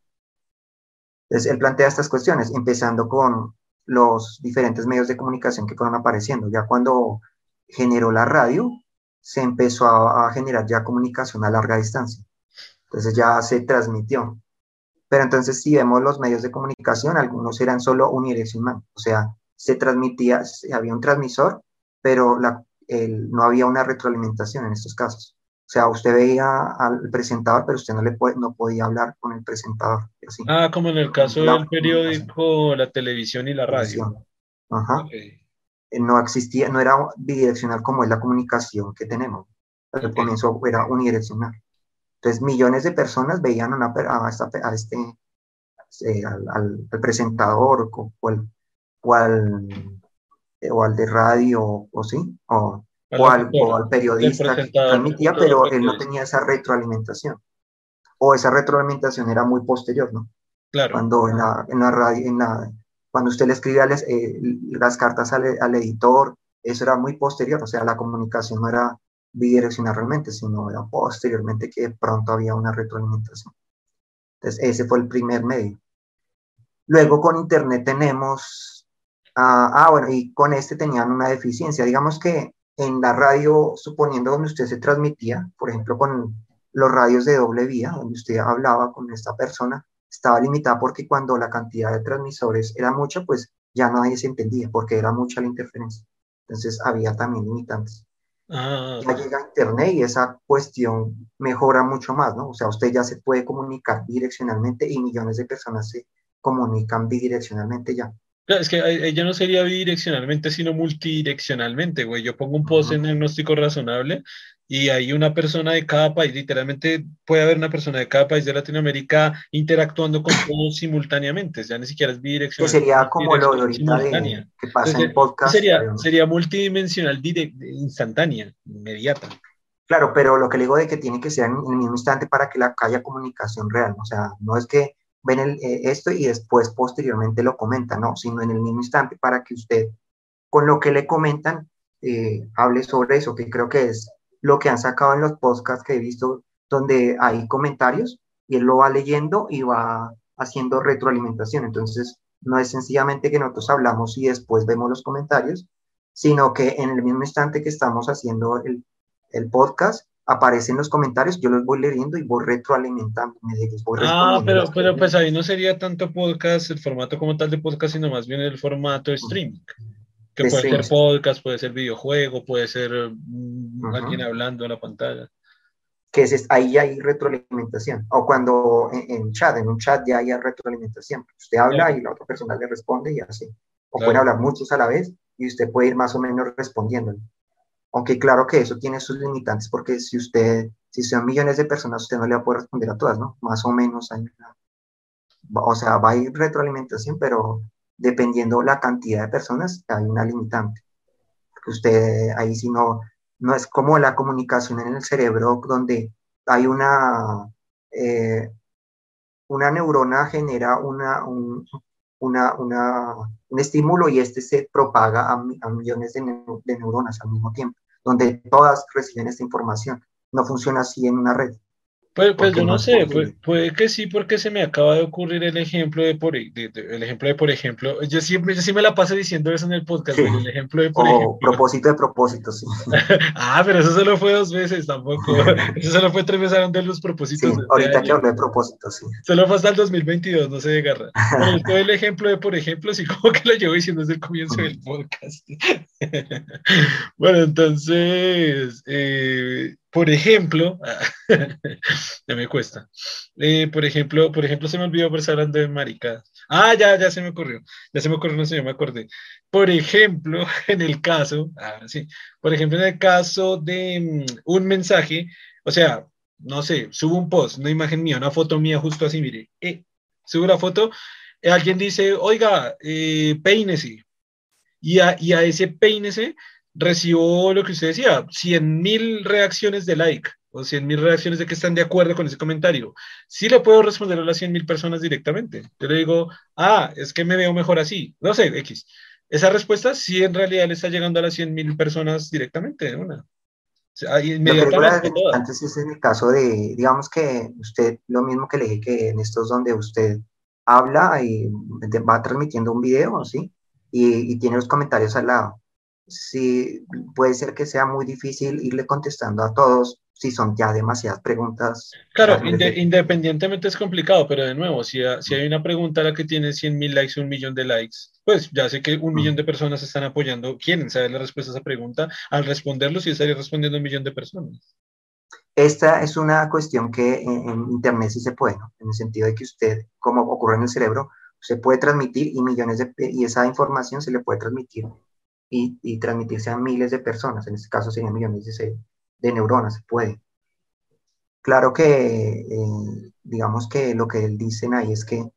Entonces, él plantea estas cuestiones, empezando con los diferentes medios de comunicación que fueron apareciendo. Ya cuando generó la radio, se empezó a, generar ya comunicación a larga distancia. Entonces ya se transmitió. Pero entonces si vemos los medios de comunicación, algunos eran solo unidireccional, o sea, se transmitía, había un transmisor, pero no había una retroalimentación en estos casos. O sea, usted veía al presentador, pero usted no, le no podía hablar con el presentador. Ah, como en el caso del periódico, la televisión y la radio. Ajá. Eh, no existía, no era bidireccional como es la comunicación que tenemos. Al comienzo era unidireccional. Entonces, millones de personas veían a, a, este, eh, al, presentador o, o, al, o al de radio, o sí, o o al, periodista que transmitía, pero él no tenía esa retroalimentación. O esa retroalimentación era muy posterior, ¿no? Claro. Cuando en la, en la radio, en la, cuando usted le escribía eh, las cartas al, al, editor, eso era muy posterior, o sea, la comunicación no era bidireccional realmente, sino era posteriormente que pronto había una retroalimentación. Entonces, ese fue el primer medio. Luego con Internet tenemos, ah, ah bueno, y con este tenían una deficiencia. Digamos que en la radio, suponiendo donde usted se transmitía, por ejemplo, con los radios de doble vía, donde usted hablaba con esta persona, estaba limitada porque cuando la cantidad de transmisores era mucha, pues ya nadie se entendía porque era mucha la interferencia. Entonces había también limitantes. Ah, ya llega Internet y esa cuestión mejora mucho más, ¿no? O sea, usted ya se puede comunicar direccionalmente y millones de personas se comunican bidireccionalmente ya es que ella no sería bidireccionalmente, sino multidireccionalmente, güey. Yo pongo un post en diagnóstico razonable y hay una persona de cada país, literalmente puede haber una persona de cada país de Latinoamérica interactuando con todos simultáneamente, o sea, ni siquiera es bidireccional. Sería como lo de ahorita de, que pasa en podcast. Sería, sería multidimensional, instantánea, inmediata. Claro, pero lo que le digo de que tiene que ser en el mismo instante para que la, haya comunicación real, o sea, no es que ven el, eh, esto y después posteriormente lo comentan, no, sino en el mismo instante para que usted con lo que le comentan eh, hable sobre eso, que creo que es lo que han sacado en los podcasts que he visto donde hay comentarios y él lo va leyendo y va haciendo retroalimentación. Entonces, no es sencillamente que nosotros hablamos y después vemos los comentarios, sino que en el mismo instante que estamos haciendo el, el podcast, aparecen los comentarios, yo los voy leyendo y voy retroalimentándome de ellos. ah, pero, pero pues ahí no sería tanto podcast, el formato como tal de podcast, sino más bien el formato streaming. Que puede ser podcast, puede ser videojuego, puede ser mm, alguien hablando en la pantalla. Que es, ahí hay retroalimentación. O cuando en, chat, en un chat ya hay retroalimentación. Usted habla y la otra persona le responde y así. O pueden hablar muchos a la vez y usted puede ir más o menos respondiéndole. Aunque claro que eso tiene sus limitantes porque si usted, si son millones de personas, usted no le va a poder responder a todas, ¿no? Más o menos hay o sea, va a ir retroalimentación, pero dependiendo la cantidad de personas, hay una limitante. Porque usted ahí si no, no es como la comunicación en el cerebro donde hay una, eh, una neurona genera una, un, una, un estímulo y este se propaga a, a millones de, de, neuronas al mismo tiempo, donde todas reciben esta información. No funciona así en una red. Pues, pues yo no, sé, puede, que sí, porque se me acaba de ocurrir el ejemplo de por, e, el ejemplo de por ejemplo. Yo siempre, yo sí me la paso diciendo eso en el podcast, el ejemplo de por o propósito de propósito, sí. ah, pero eso solo fue dos veces tampoco. Eso solo fue tres veces de los propósitos. Sí, ahorita que hablé de propósito, sí. Solo fue hasta el 2022, no se desgarra. Pero el ejemplo de por ejemplo, sí, como que lo llevo diciendo desde el comienzo del podcast. bueno, entonces, eh, por ejemplo, ya me cuesta. Eh, por ejemplo, por ejemplo, se me olvidó por estar hablando de marica. Ah, ya, ya se me ocurrió. Ya se me ocurrió, no sé, yo me acordé. Por ejemplo, en el caso, ah, sí, por ejemplo, en el caso de mm, un mensaje, o sea, no sé, subo un post, una imagen mía, una foto mía justo así, mire, eh, subo la foto, alguien dice, oiga, eh, peínese. Y a, y a ese peínese recibo lo que usted decía, 100 mil reacciones de like o 100 mil reacciones de que están de acuerdo con ese comentario. Sí le puedo responder a las 100 mil personas directamente. Yo le digo, ah, es que me veo mejor así. No sé, X. Esa respuesta sí en realidad le está llegando a las 100 mil personas directamente de una. antes ese es el caso de, digamos que usted, lo mismo que le dije que en estos donde usted habla y va transmitiendo un video, ¿sí? Y, y tiene los comentarios al lado sí puede ser que sea muy difícil irle contestando a todos si son ya demasiadas preguntas. Claro, independientemente es complicado, pero de nuevo, si, si hay una pregunta a la que tiene 100 mil likes, un millón de likes, pues ya sé que un millón de personas están apoyando, quieren saber la respuesta a esa pregunta, al responderlo sí estaría respondiendo un millón de personas. Esta es una cuestión que en, Internet sí se puede, en el sentido de que usted, como ocurre en el cerebro, se puede transmitir y millones de, y esa información se le puede transmitir y, transmitirse a miles de personas, en este caso serían millones de, neuronas, se puede. Claro que, eh, digamos que lo que dicen ahí es que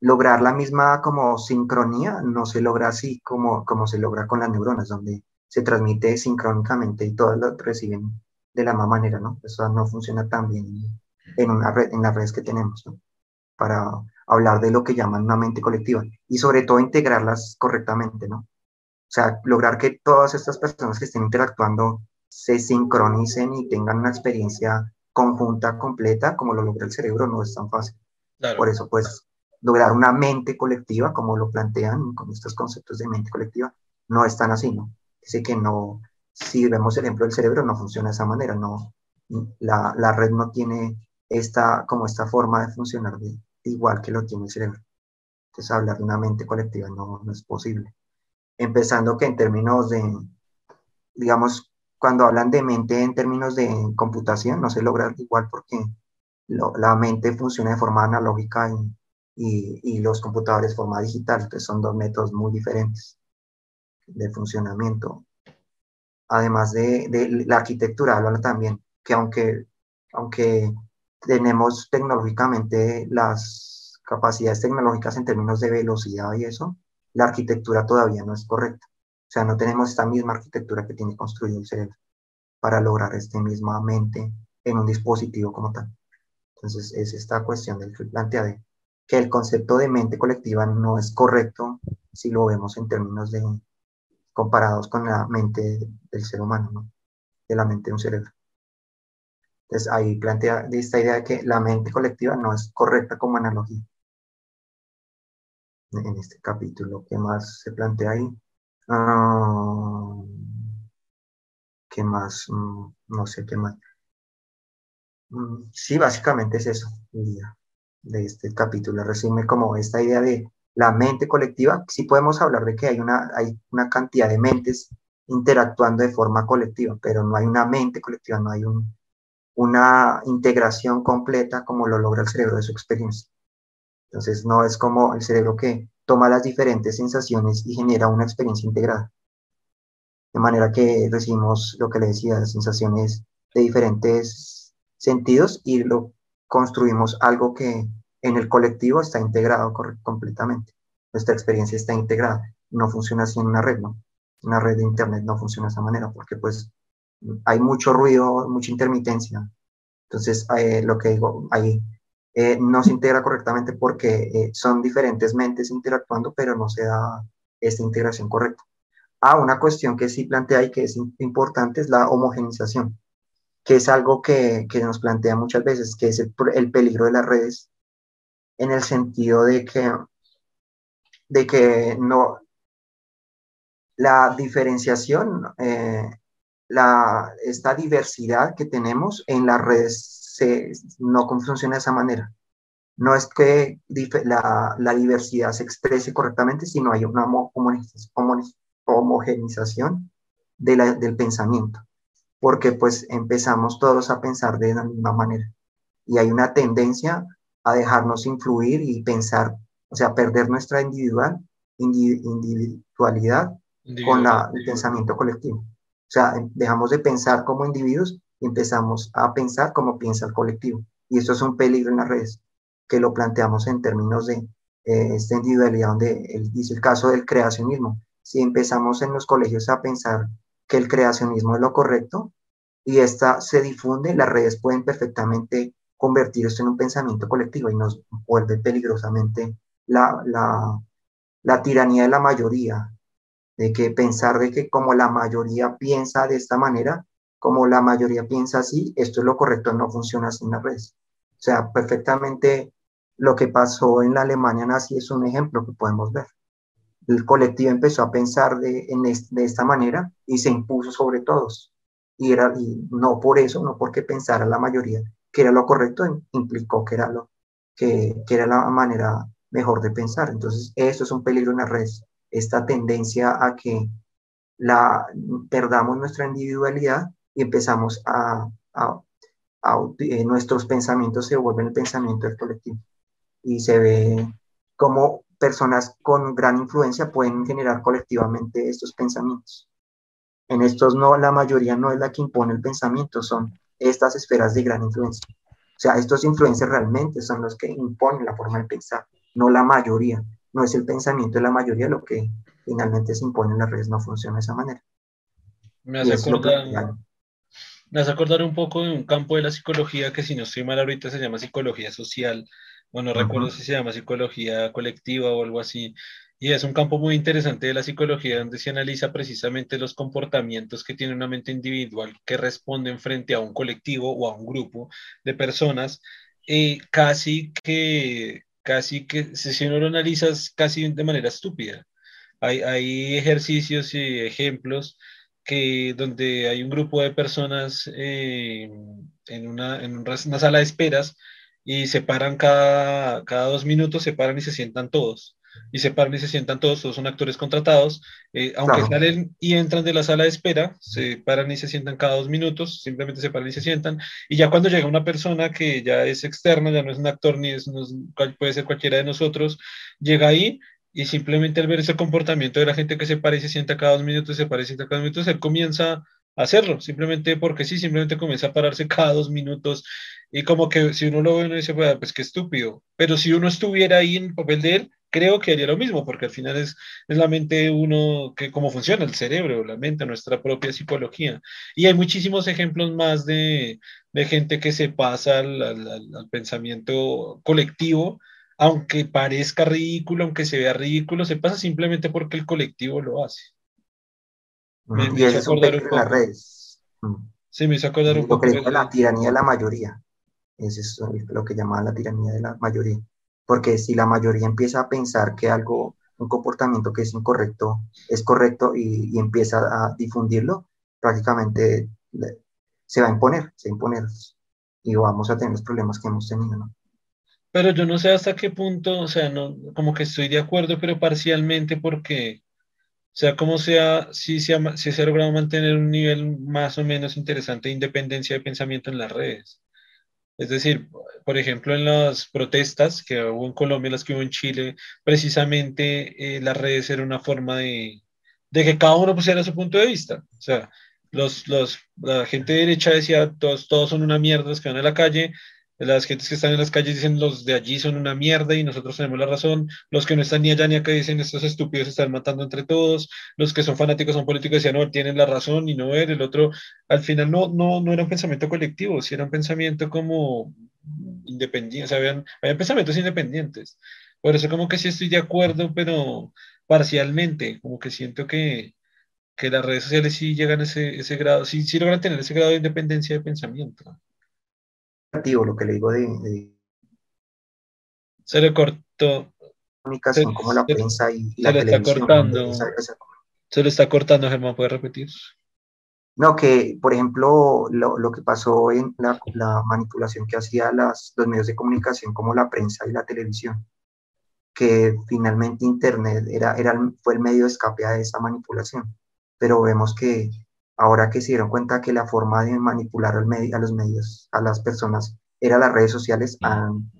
lograr la misma como sincronía no se logra así como, como se logra con las neuronas, donde se transmite sincrónicamente y todas lo reciben de la misma manera, ¿no? Eso no funciona tan bien en, una red, en las redes que tenemos, ¿no? Para hablar de lo que llaman una mente colectiva y sobre todo integrarlas correctamente, ¿no? O sea, lograr que todas estas personas que estén interactuando se sincronicen y tengan una experiencia conjunta, completa, como lo logra el cerebro, no es tan fácil. Por eso, pues, lograr una mente colectiva, como lo plantean con estos conceptos de mente colectiva, no es tan así, ¿no? Dice que no, si vemos el ejemplo del cerebro, no funciona de esa manera, no, la, la red no tiene esta, como esta forma de funcionar de, igual que lo tiene el cerebro. Entonces, hablar de una mente colectiva no, no es posible empezando que en términos de, digamos, cuando hablan de mente en términos de computación, no se logra igual porque la mente funciona de forma analógica y, y, los computadores de forma digital, que son dos métodos muy diferentes de funcionamiento. Además de, de la arquitectura, hablan también que aunque, aunque tenemos tecnológicamente las capacidades tecnológicas en términos de velocidad y eso, la arquitectura todavía no es correcta. O sea, no tenemos esta misma arquitectura que tiene construido el cerebro para lograr este misma mente en un dispositivo como tal. Entonces, es esta cuestión del que plantea de que el concepto de mente colectiva no es correcto si lo vemos en términos de comparados con la mente del ser humano, ¿no? de la mente de un cerebro. Entonces, ahí plantea esta idea de que la mente colectiva no es correcta como analogía en este capítulo. ¿Qué más se plantea ahí? Ah, ¿Qué más? Mm, no sé qué más. Mm, sí, básicamente es eso, de este capítulo. Resume como esta idea de la mente colectiva. Sí podemos hablar de que hay una, hay una cantidad de mentes interactuando de forma colectiva, pero no hay una mente colectiva, no hay un, una integración completa como lo logra el cerebro de su experiencia. Entonces, no es como el cerebro que toma las diferentes sensaciones y genera una experiencia integrada. De manera que recibimos lo que le decía, sensaciones de diferentes sentidos y lo construimos algo que en el colectivo está integrado completamente. Nuestra experiencia está integrada. No funciona así en una red, ¿no? Una red de Internet no funciona de esa manera porque pues hay mucho ruido, mucha intermitencia. Entonces, eh, lo que digo, hay eh, no se integra correctamente porque eh, son diferentes mentes interactuando, pero no se da esta integración correcta. Ah, una cuestión que sí plantea y que es importante es la homogenización. que es algo que, que nos plantea muchas veces, que es el, el, peligro de las redes, en el sentido de que, de que no, la diferenciación, eh, la, esta diversidad que tenemos en las redes se, no funciona de esa manera. No es que la, la diversidad se exprese correctamente, sino hay una homogenización de la, del pensamiento, porque pues empezamos todos a pensar de la misma manera y hay una tendencia a dejarnos influir y pensar, o sea, perder nuestra individual, individualidad con la, el pensamiento colectivo. O sea, dejamos de pensar como individuos empezamos a pensar como piensa el colectivo. Y esto es un peligro en las redes, que lo planteamos en términos de eh, esta individualidad, donde él dice el caso del creacionismo. Si empezamos en los colegios a pensar que el creacionismo es lo correcto y esta se difunde, las redes pueden perfectamente convertir esto en un pensamiento colectivo y nos vuelve peligrosamente la, la tiranía de la mayoría, de que pensar de que como la mayoría piensa de esta manera, como la mayoría piensa así, esto es lo correcto, no funciona así en las redes. O sea, perfectamente lo que pasó en la Alemania nazi es un ejemplo que podemos ver. El colectivo empezó a pensar de, en de esta manera y se impuso sobre todos. Y, era, y no por eso, no porque pensara la mayoría que era lo correcto, implicó que era, lo, que, que era la manera mejor de pensar. Entonces, eso es un peligro en las redes esta tendencia a que la, perdamos nuestra individualidad y empezamos a, a, eh, nuestros pensamientos se vuelven el pensamiento del colectivo y se ve como personas con gran influencia pueden generar colectivamente estos pensamientos. En estos no, la mayoría no es la que impone el pensamiento, son estas esferas de gran influencia. O sea, estos influencias realmente son los que imponen la forma de pensar, no la mayoría no es el pensamiento de la mayoría lo que finalmente se impone en las redes, no funciona de esa manera. Me hace, acordar, me hace acordar un poco de un campo de la psicología que si no estoy mal ahorita se llama psicología social, o no recuerdo si se llama psicología colectiva o algo así, y es un campo muy interesante de la psicología donde se analiza precisamente los comportamientos que tiene una mente individual que responden frente a un colectivo o a un grupo de personas, y casi que casi que, si uno lo analiza, casi de manera estúpida. Hay, hay ejercicios y ejemplos que donde hay un grupo de personas eh, en, una, en una sala de esperas y se paran cada, cada dos minutos, se paran y se sientan todos. Y se paran y se sientan todos, todos son actores contratados, eh, aunque salen y entran de la sala de espera, se paran y se sientan cada dos minutos, simplemente se paran y se sientan, y ya cuando llega una persona que ya es externa, ya no es un actor ni es, puede ser cualquiera de nosotros, llega ahí y simplemente al ver ese comportamiento de la gente que se se sienta cada dos minutos, se se sienta cada dos minutos, él comienza a hacerlo, simplemente porque sí, simplemente comienza a pararse cada dos minutos y como que si uno lo ve, uno dice, pues qué estúpido, pero si uno estuviera ahí en el papel de él, creo que haría lo mismo, porque al final es, es la mente uno, que cómo funciona el cerebro, la mente, nuestra propia psicología. Y hay muchísimos ejemplos más de, de gente que se pasa al, al, pensamiento colectivo, aunque parezca ridículo, aunque se vea ridículo, se pasa simplemente porque el colectivo lo hace. Me, y hizo acordar un poco. Las redes. Sí, me hizo acordar un poco. De la tiranía de la mayoría. Eso es lo que llamaban la tiranía de la mayoría. Porque si la mayoría empieza a pensar que algo, un comportamiento que es incorrecto, es correcto y, empieza a difundirlo, prácticamente se va a imponer, se va a imponer y vamos a tener los problemas que hemos tenido, ¿no? Pero yo no sé hasta qué punto, o sea, no, como que estoy de acuerdo, pero parcialmente porque, o sea, como sea, si se, ha, si se ha logrado mantener un nivel más o menos interesante de independencia de pensamiento en las redes. Es decir, por ejemplo, en las protestas que hubo en Colombia, las que hubo en Chile, precisamente eh, las redes eran una forma de, de, que cada uno pusiera su punto de vista. O sea, los, los, la gente derecha decía, todos, todos son una mierda los que van a la calle, las gentes que están en las calles dicen los de allí son una mierda y nosotros tenemos la razón, los que no están ni allá ni acá dicen estos estúpidos están matando entre todos, los que son fanáticos son políticos decían no, tienen la razón y no él, el otro, al final no, no, no era un pensamiento colectivo, sí era un pensamiento como independiente, o sea, habían, habían pensamientos independientes. Por eso como que sí estoy de acuerdo, pero parcialmente, como que siento que, que las redes sociales sí llegan a ese, ese grado, sí, sí logran tener ese grado de independencia de pensamiento. Lo que le digo de, se le cortó. Comunicación como la prensa y, la se le Está cortando, se le está cortando, Germán, ¿puede repetir? No, que por ejemplo lo, lo que pasó en la, la manipulación que hacía las, los medios de comunicación como la prensa y la televisión, que finalmente Internet era, era, fue el medio de escape a esa manipulación. Pero vemos que ahora que se dieron cuenta que la forma de manipular al medio, a los medios, a las personas, era las redes sociales, han,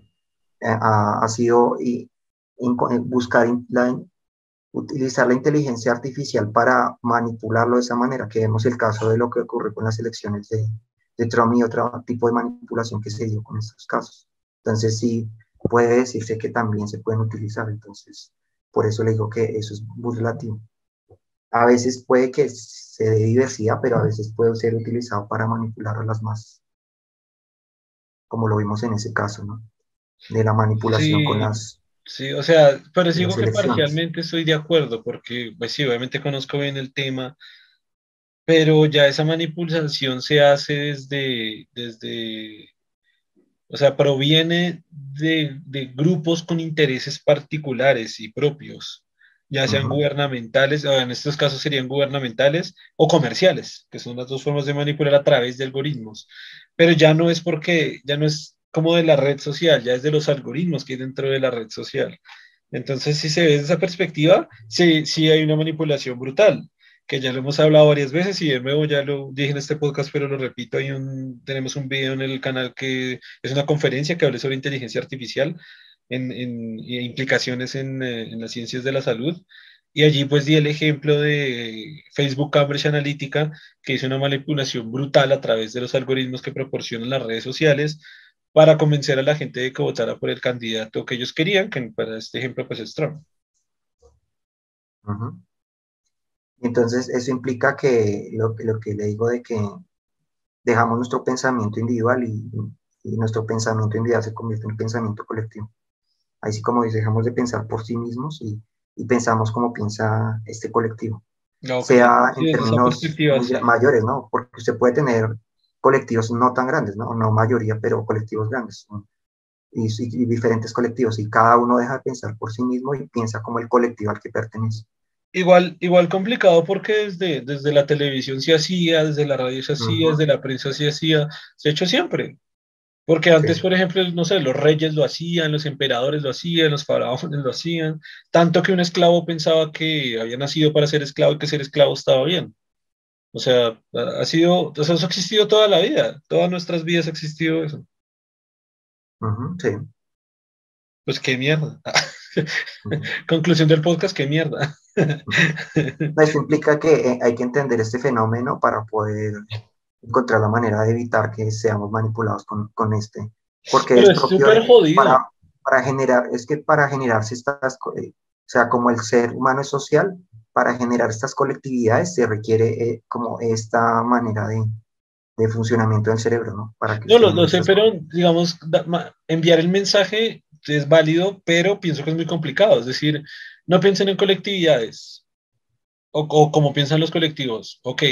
eh, ha, ha, sido y, buscar la, utilizar la inteligencia artificial para manipularlo de esa manera, que vemos el caso de lo que ocurrió con las elecciones de, de Trump y otro tipo de manipulación que se dio con estos casos. Entonces sí puede decirse que también se pueden utilizar, entonces por eso le digo que eso es burlativo. A veces puede que se dé diversidad, pero a veces puede ser utilizado para manipular a las masas, como lo vimos en ese caso, ¿no? De la manipulación con las Sí, o sea, pero digo que parcialmente estoy de acuerdo, porque, pues sí, obviamente conozco bien el tema, pero ya esa manipulación se hace desde, desde o sea, proviene de, de grupos con intereses particulares y propios, ya sean gubernamentales, o en estos casos serían gubernamentales o comerciales, que son las dos formas de manipular a través de algoritmos. Pero ya no es porque, ya no es como de la red social, ya es de los algoritmos que hay dentro de la red social. Entonces, si se ve desde esa perspectiva, sí, sí hay una manipulación brutal, que ya lo hemos hablado varias veces y de nuevo ya lo dije en este podcast, pero lo repito, hay un, tenemos un video en el canal que es una conferencia que habla sobre inteligencia artificial en, en implicaciones en, eh, en las ciencias de la salud. Y allí pues di el ejemplo de Facebook Cambridge Analytica, que hizo una manipulación brutal a través de los algoritmos que proporcionan las redes sociales para convencer a la gente de que votara por el candidato que ellos querían, que para este ejemplo pues es Trump. Entonces, eso implica que lo, lo, que le digo de que dejamos nuestro pensamiento individual y, nuestro pensamiento individual se convierte en pensamiento colectivo. Así sí como dejamos de pensar por sí mismos y, pensamos como piensa este colectivo. Sea en términos mayores, ¿no? Porque usted puede tener colectivos no tan grandes, ¿no? No mayoría, pero colectivos grandes. Y, diferentes colectivos. Y cada uno deja de pensar por sí mismo y piensa como el colectivo al que pertenece. Igual, igual complicado porque desde, desde la televisión se hacía, desde la radio se hacía, desde la prensa se hacía, se ha hecho siempre. Porque antes, por ejemplo, no sé, los reyes lo hacían, los emperadores lo hacían, los faraones lo hacían, tanto que un esclavo pensaba que había nacido para ser esclavo y que ser esclavo estaba bien. O sea, ha sido, eso ha existido toda la vida, todas nuestras vidas ha existido eso. sí. Pues qué mierda. Conclusión del podcast, qué mierda. Eso implica que eh, hay que entender este fenómeno para poder encontrar la manera de evitar que seamos manipulados con, con este. Porque es, súper jodido. Para, para, generar, es que para generarse estas, eh, o sea, como el ser humano es social, para generar estas colectividades se requiere eh, como esta manera de, de, funcionamiento del cerebro, ¿no? Para que no, lo, sé, pero digamos, enviar el mensaje es válido, pero pienso que es muy complicado. Es decir, no piensen en colectividades o, o como piensan los colectivos. Ok,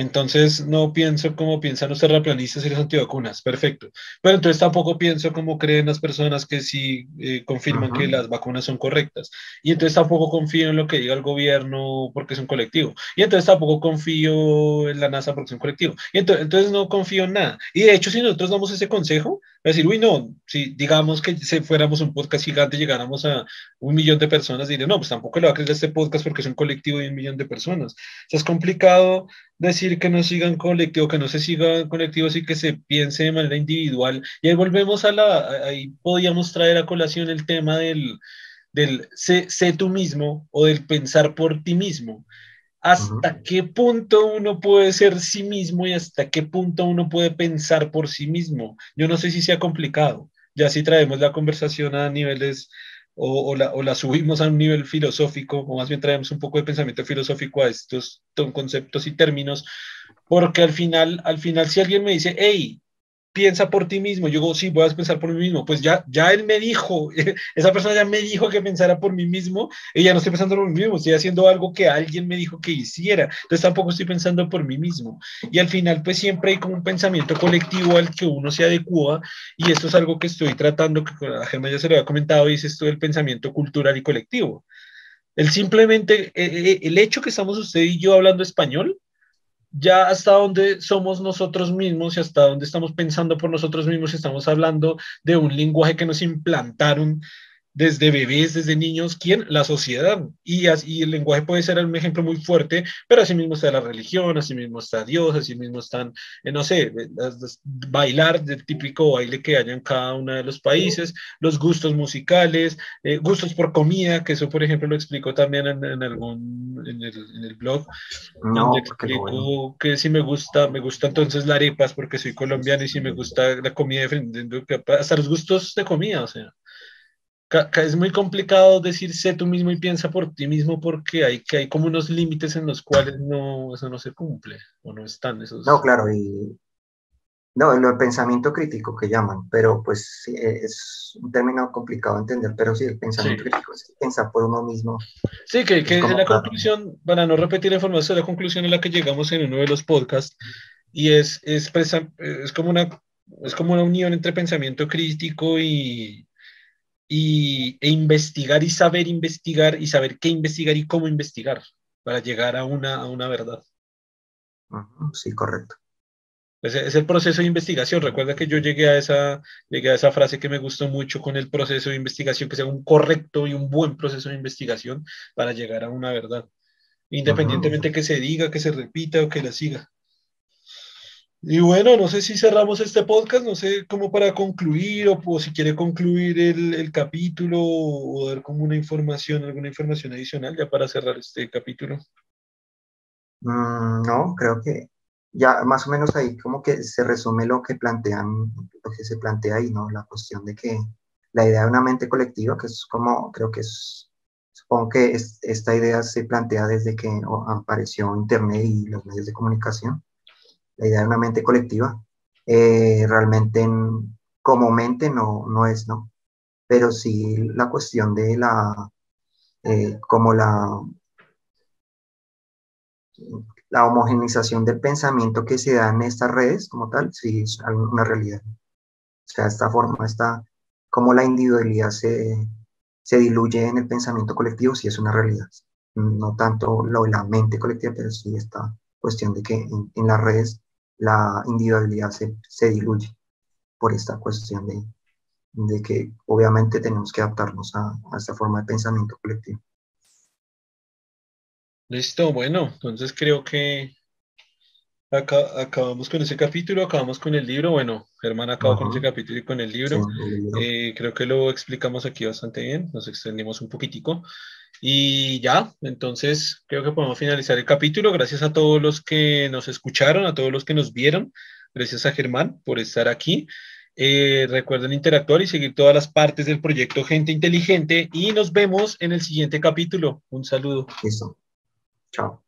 entonces no pienso como piensan los terraplanistas y las antivacunas, perfecto. Pero entonces tampoco pienso como creen las personas que sí eh, confirman que las vacunas son correctas. Y entonces tampoco confío en lo que diga el gobierno porque es un colectivo. Y entonces tampoco confío en la NASA porque es un colectivo. Y entonces, entonces no confío en nada. Y de hecho, si nosotros damos ese consejo, decir, uy, no, si digamos que si fuéramos un podcast gigante, llegáramos a un millón de personas, diré, no, pues tampoco le va a creer este podcast porque es un colectivo de un millón de personas. O sea, es complicado decir que no sigan colectivo, que no se sigan colectivos y que se piense de manera individual. Y ahí volvemos a la, ahí podíamos traer a colación el tema del, del sé, sé tú mismo o del pensar por ti mismo. ¿Hasta qué punto uno puede ser sí mismo y hasta qué punto uno puede pensar por sí mismo? Yo no sé si sea complicado. Ya si traemos la conversación a niveles o, la, o, la, subimos a un nivel filosófico, o más bien traemos un poco de pensamiento filosófico a estos conceptos y términos, porque al final, al final si alguien me dice, hey, piensa por ti mismo. Yo digo, sí, voy a pensar por mí mismo. Pues ya, ya él me dijo, esa persona ya me dijo que pensara por mí mismo, y ya no estoy pensando por mí mismo, estoy haciendo algo que alguien me dijo que hiciera. Entonces tampoco estoy pensando por mí mismo. Y al final, pues siempre hay como un pensamiento colectivo al que uno se adecua, y esto es algo que estoy tratando, que a Germán ya se lo había comentado, y es esto del pensamiento cultural y colectivo. El simplemente, eh, eh, el hecho que estamos usted y yo hablando español, ya hasta donde somos nosotros mismos y hasta donde estamos pensando por nosotros mismos, estamos hablando de un lenguaje que nos implantaron desde bebés, desde niños, ¿quién? La sociedad. Y, así, el lenguaje puede ser un ejemplo muy fuerte, pero así mismo está la religión, así mismo está Dios, así mismo están, eh, no sé, bailar, del típico baile que hay en cada uno de los países, los gustos musicales, eh, gustos por comida, que eso, por ejemplo, lo explico también en, algún, en el, blog, no, donde explico que si me gusta, me gusta entonces la arepas porque soy colombiano y si me gusta la comida, hasta los gustos de comida, o sea es muy complicado decir sé tú mismo y piensa por ti mismo porque hay, que hay como unos límites en los cuales no, eso no se cumple o no están esos. No, claro, y no, el pensamiento crítico que llaman, pero pues es un término complicado de entender, pero sí, el pensamiento crítico es pensar por uno mismo. Sí, que, que es la conclusión, para no repetir la información, la conclusión a la que llegamos en uno de los podcasts, y es, es, es, como, una, es como una unión entre pensamiento crítico y, y, e investigar y saber investigar y saber qué investigar y cómo investigar para llegar a una, a una verdad. Sí, correcto. Es, es, el proceso de investigación. Recuerda que yo llegué a, esa, llegué a esa frase que me gustó mucho con el proceso de investigación, que sea un correcto y un buen proceso de investigación para llegar a una verdad. Independientemente que se diga, que se repita o que la siga. Y bueno, no sé si cerramos este podcast, no sé cómo para concluir o, si quiere concluir el, capítulo o dar como una información, alguna información adicional ya para cerrar este capítulo. Mm, no, creo que ya más o menos ahí como que se resume lo que plantean, lo que se plantea ahí, ¿no? La cuestión de que la idea de una mente colectiva, que es como, creo que es, supongo que esta idea se plantea desde que apareció Internet y los medios de comunicación la idea de una mente colectiva, eh, realmente como mente no, no es, ¿no? Pero sí la cuestión de la, eh, como la, la homogenización del pensamiento que se da en estas redes como tal, sí es una realidad. O sea, esta forma, está como la individualidad se, se diluye en el pensamiento colectivo, sí es una realidad. No tanto lo, la mente colectiva, pero sí esta cuestión de que en las redes la individualidad se, se diluye por esta cuestión de, de, que obviamente tenemos que adaptarnos a, a esta forma de pensamiento colectivo. Listo, bueno, entonces creo que acá, acabamos con ese capítulo, acabamos con el libro. Bueno, Germán acabó con ese capítulo y con el libro. Eh, creo que lo explicamos aquí bastante bien, nos extendimos un poquitico. Y ya, entonces creo que podemos finalizar el capítulo. Gracias a todos los que nos escucharon, a todos los que nos vieron. Gracias a Germán por estar aquí. Eh, recuerden interactuar y seguir todas las partes del proyecto Gente Inteligente y nos vemos en el siguiente capítulo. Un saludo. Listo. Chao.